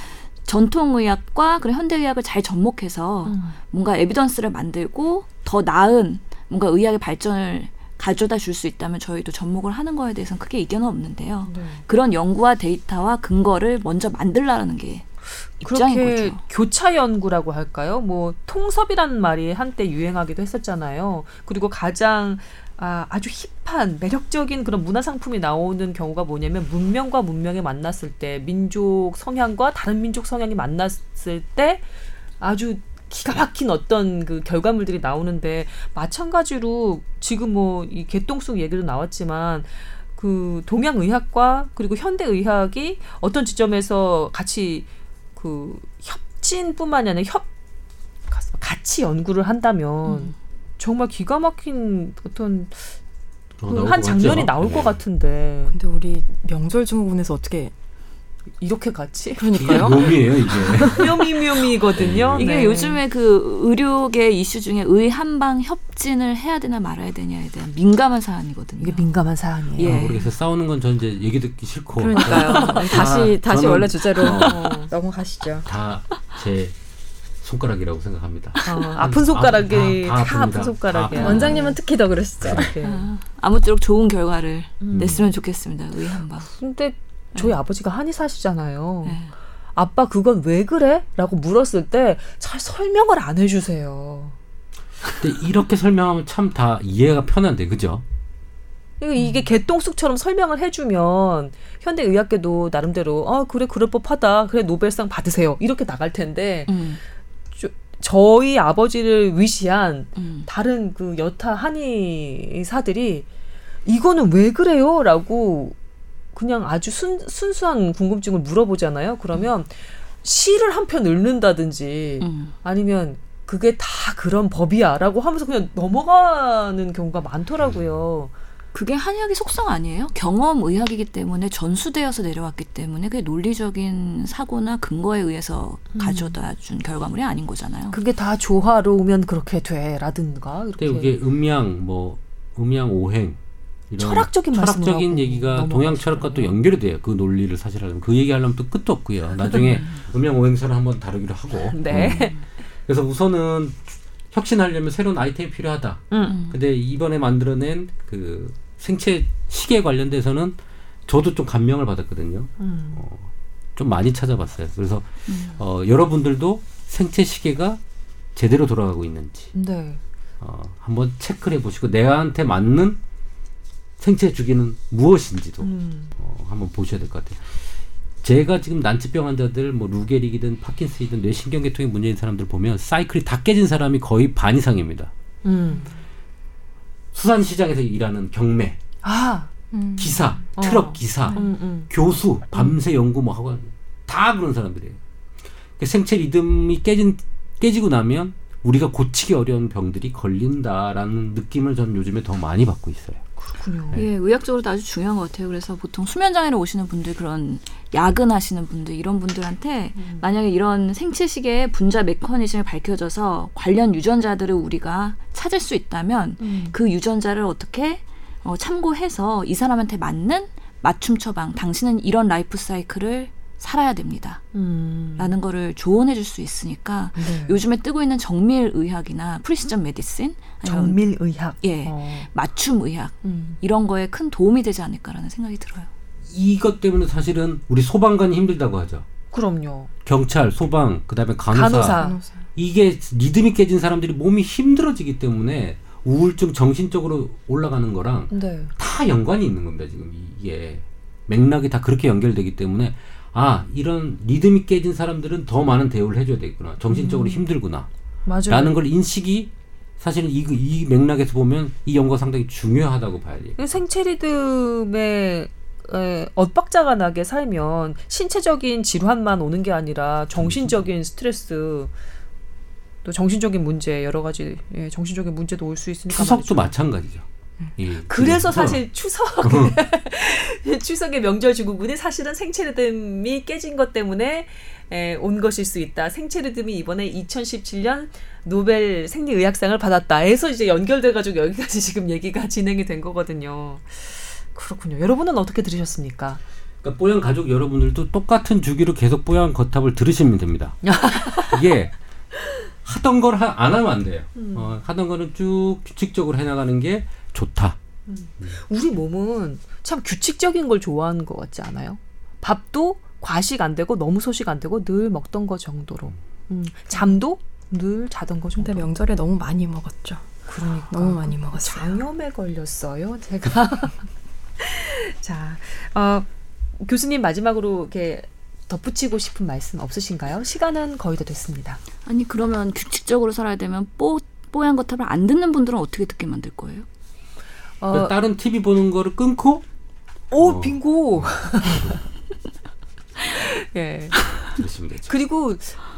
전통의학과 그리고 현대의학을 잘 접목해서 음. 뭔가 에비던스를 만들고 더 나은 뭔가 의학의 발전을 가져다 줄 수 있다면 저희도 접목을 하는 거에 대해서는 크게 이견은 없는데요. 네. 그런 연구와 데이터와 근거를 먼저 만들라는 게 그렇게 거죠. 교차 연구라고 할까요? 뭐 통섭이라는 말이 한때 유행하기도 했었잖아요. 그리고 가장 아, 아주 힙한 매력적인 그런 문화 상품이 나오는 경우가 뭐냐면 문명과 문명이 만났을 때 민족 성향과 다른 민족 성향이 만났을 때 아주 기가 막힌 어떤 그 결과물들이 나오는데 마찬가지로 지금 뭐 이 개똥쑥 얘기도 나왔지만 그 동양 의학과 그리고 현대 의학이 어떤 지점에서 같이 그 협진뿐만이 아니라 협 같이 연구를 한다면 음. 정말 기가 막힌 어떤 어, 그 나올 한것 장면이? 나올 네. 것 같은데 근데 우리 명절 증후군에서 어떻게 이렇게 같이 그러니까요? 묘미예요 이게. 묘미 묘미거든요. 이게 네. 요즘에 그 의료계 이슈 중에 의 한방 협진을 해야 되나 말아야 되냐에 대한 민감한 사안이거든요. 이게 민감한 사안이에요. 예. 아, 모르겠어요. 싸우는 건 전 이제 얘기 듣기 싫고. 그러니까요. 다시 다시 저는- 원래 주제로 어. 넘어가시죠. 다 제 손가락이라고 생각합니다. 어, 아픈 손가락이 다- 다, 다 아픈. 손가락이야. 다 원장님은 특히 더 그러시죠. 아, 아무쪼록 좋은 결과를 음. 냈으면 좋겠습니다. 의 한방. 근데 저희 아버지가 한의사시잖아요. 네. 아빠 그건 왜 그래? 라고 물었을 때 잘 설명을 안 해주세요. 근데 이렇게 설명하면 참 다 이해가 편한데 그죠? 이게 개똥쑥처럼 설명을 해주면 현대 의학계도 나름대로 아 그래 그럴 법하다 그래 노벨상 받으세요 이렇게 나갈 텐데 음, 저 희 아버지를 위시한 음. 다른 그 여타 한의사들이 이거는 왜 그래요?라고 그냥 아주 순, 순수한 궁금증을 물어보잖아요. 그러면 시를 한 편 읽는다든지 음. 아니면 그게 다 그런 법이야라고 하면서 그냥 넘어가는 경우가 많더라고요. 그게 한의학의 속성 아니에요? 경험 의학이기 때문에 전수되어서 내려왔기 때문에 그게 논리적인 사고나 근거에 의해서 음. 가져다 준 결과물이 아닌 거잖아요. 그게 다 조화로우면 그렇게 돼라든가 근데 이렇게 이게 음양 뭐 음양 오행 철학적인 철학적인 얘기가. 동양 철학과 또 연결이 돼요. 그 논리를 사실 하려면 그 얘기하려면 또 끝도 없고요. 나중에 음양 오행설을 한번 다루기로 하고. 네. 음. 그래서 우선은 혁신하려면 새로운 아이템이 필요하다. 음. 근데 이번에 만들어낸 그 생체 시계 관련돼서는 저도 좀 감명을 받았거든요. 음. 좀 많이 찾아봤어요. 그래서 음. 어, 여러분들도 생체 시계가 제대로 돌아가고 있는지 네. 어, 한번 체크를 해보시고 내한테 맞는 생체 주기는 무엇인지도 음. 어, 한번 보셔야 될 것 같아요. 제가 지금 난치병 환자들 뭐 루게릭이든 파킨슨이든 뇌신경계통에 문제 있는 사람들 보면 사이클이 다 깨진 사람이 거의 반 이상입니다. 음. 수산시장에서 일하는 경매, 아. 음. 기사, 어. 트럭 기사, 음, 음. 교수, 밤새 연구 뭐 하고 다 그런 사람들이에요. 그 생체 리듬이 깨진 깨지고 나면 우리가 고치기 어려운 병들이 걸린다라는 느낌을 저는 요즘에 더 많이 받고 있어요. 그렇군요. 네. 예, 의학적으로도 아주 중요한 것 같아요. 그래서 보통 수면 장애로 오시는 분들 그런 야근하시는 분들 이런 분들한테 음. 만약에 이런 생체 시계의 분자 메커니즘이 밝혀져서 관련 유전자들을 우리가 찾을 수 있다면 음. 그 유전자를 어떻게 어, 참고해서 이 사람한테 맞는 맞춤 처방, 당신은 이런 라이프 사이클을 살아야 됩니다. 음. 라는 거를 조언해 줄 수 있으니까 네. 요즘에 뜨고 있는 정밀 의학이나 precision medicine 정밀 의학. 예. 어. 맞춤 의학 음. 이런 거에 큰 도움이 되지 않을까라는 생각이 들어요. 이것 때문에 사실은 우리 소방관이 힘들다고 하죠. 그럼요. 경찰, 소방, 그다음에 간호사. 간호사. 이게 리듬이 깨진 사람들이 몸이 힘들어지기 때문에 우울증 정신적으로 올라가는 거랑 네. 다 연관이 있는 겁니다. 지금 이게 맥락이 다 그렇게 연결되기 때문에 아 이런 리듬이 깨진 사람들은 더 많은 대우를 해줘야 되겠구나. 정신적으로 힘들구나. 맞아요. 라는 걸 인식이 사실은 이, 이 맥락에서 보면 이 연구가 상당히 중요하다고 봐야 돼요. 이 생체 리듬에 에, 엇박자가 나게 살면 신체적인 질환만 오는 게 아니라 정신적인 스트레스 또 정신적인 문제 여러 가지 예, 정신적인 문제도 올 수 있으니까 추석도 말이죠. 마찬가지죠. 이 그래서 지금 사실 추석 추석의 명절 증후군이 사실은 생체 리듬이 깨진 것 때문에 에, 온 것일 수 있다. 생체 리듬이 이번에 2017년 노벨 생리의학상을 받았다. 해서 이제 연결돼 가지고 여기까지 지금 얘기가 진행이 된 거거든요. 그렇군요. 여러분은 어떻게 들으셨습니까? 그러니까 뽀얀 가족 여러분들도 똑같은 주기로 계속 뽀얀 거탑을 들으시면 됩니다. 이게 하던 걸 안 하면 안 돼요. 음. 어, 하던 거는 쭉 규칙적으로 해나가는 게 좋다. 우리 몸은 참 규칙적인 걸 좋아하는 것 같지 않아요? 밥도 과식 안 되고 너무 소식 안 되고 늘 먹던 거 정도로. 음, 잠도 늘 자던 거 정도. 근데 명절에 너무 많이 먹었죠. 그러니까 너무 많이 먹었어요. 장염에 걸렸어요, 제가. 자, 어, 교수님 마지막으로 이렇게 덧붙이고 싶은 말씀 없으신가요? 시간은 거의 다 됐습니다. 아니 그러면 규칙적으로 살아야 되면 뽀 뽀얀 거탑을 안 듣는 분들은 어떻게 듣게 만들 거예요? 어, 그러니까 다른 TV 보는 거를 끊고 오, 어. 빙고. 예. 들으시면 되죠. 그리고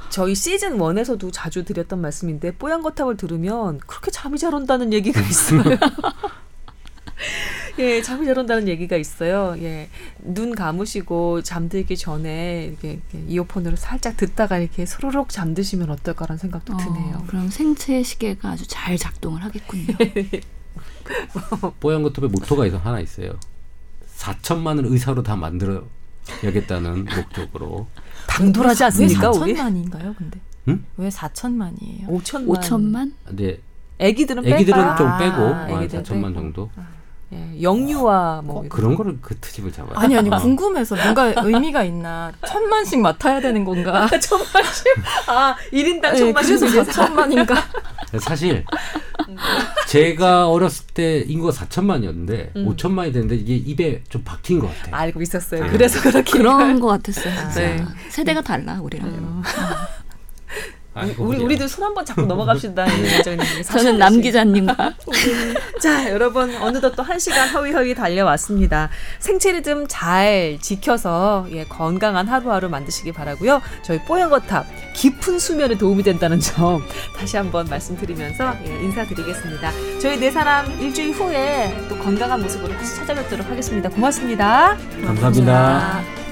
저희 시즌 1에서도 자주 드렸던 말씀인데 뽀얀 거탑을 들으면 그렇게 잠이 잘 온다는 얘기가 있어요. 예, 잠이 잘 온다는 얘기가 있어요. 예. 눈 감으시고 잠들기 전에 이렇게, 이렇게 이어폰으로 살짝 듣다가 이렇게 소로록 잠드시면 어떨까라는 생각도 드네요. 어, 그럼 생체 시계가 아주 잘 작동을 하겠군요. 뽀얀 거탑의 모토가 있어 하나 있어요. 4천만을 의사로 다 만들어 야겠다는 목적으로 당돌하지 왜 않습니까, 우리? 4천만인가요, 근데? 응? 왜 4천만이에요? 5천만. 5천만? 근데 애기들은 애기들은? 좀 아, 빼고 한 애기들은 4천만 빼고. 정도 예, 영유아 뭐 어, 그런 거를 그 트집을 잡아요. 아니 아니 어. 궁금해서 뭔가 의미가 있나 천만씩 맡아야 되는 건가? 천만씩 아 1인당 네, 천만씩 그래서 4천만인가? 사실 제가 어렸을 때 인구가 4천만이었는데 음. 5천만이 됐는데 이게 입에 좀 박힌 것 같아요. 알고 있었어요. 네. 그래서 그렇게 그런 것 같았어요. 네. 세대가 달라 우리랑. 음. 아이고, 우리. 우리도 손 한번 잡고 넘어갑시다. 이 예정님. 저는 남 기자님과 자, 여러분 어느덧 또 한 시간 허위허위 달려왔습니다. 생체 리듬 잘 지켜서 예, 건강한 하루하루 만드시기 바라고요. 저희 뽀얀 거탑 깊은 수면에 도움이 된다는 점 다시 한번 말씀드리면서 예, 인사드리겠습니다. 저희 네 사람 일주일 후에 또 건강한 모습으로 다시 찾아뵙도록 하겠습니다. 고맙습니다. 감사합니다.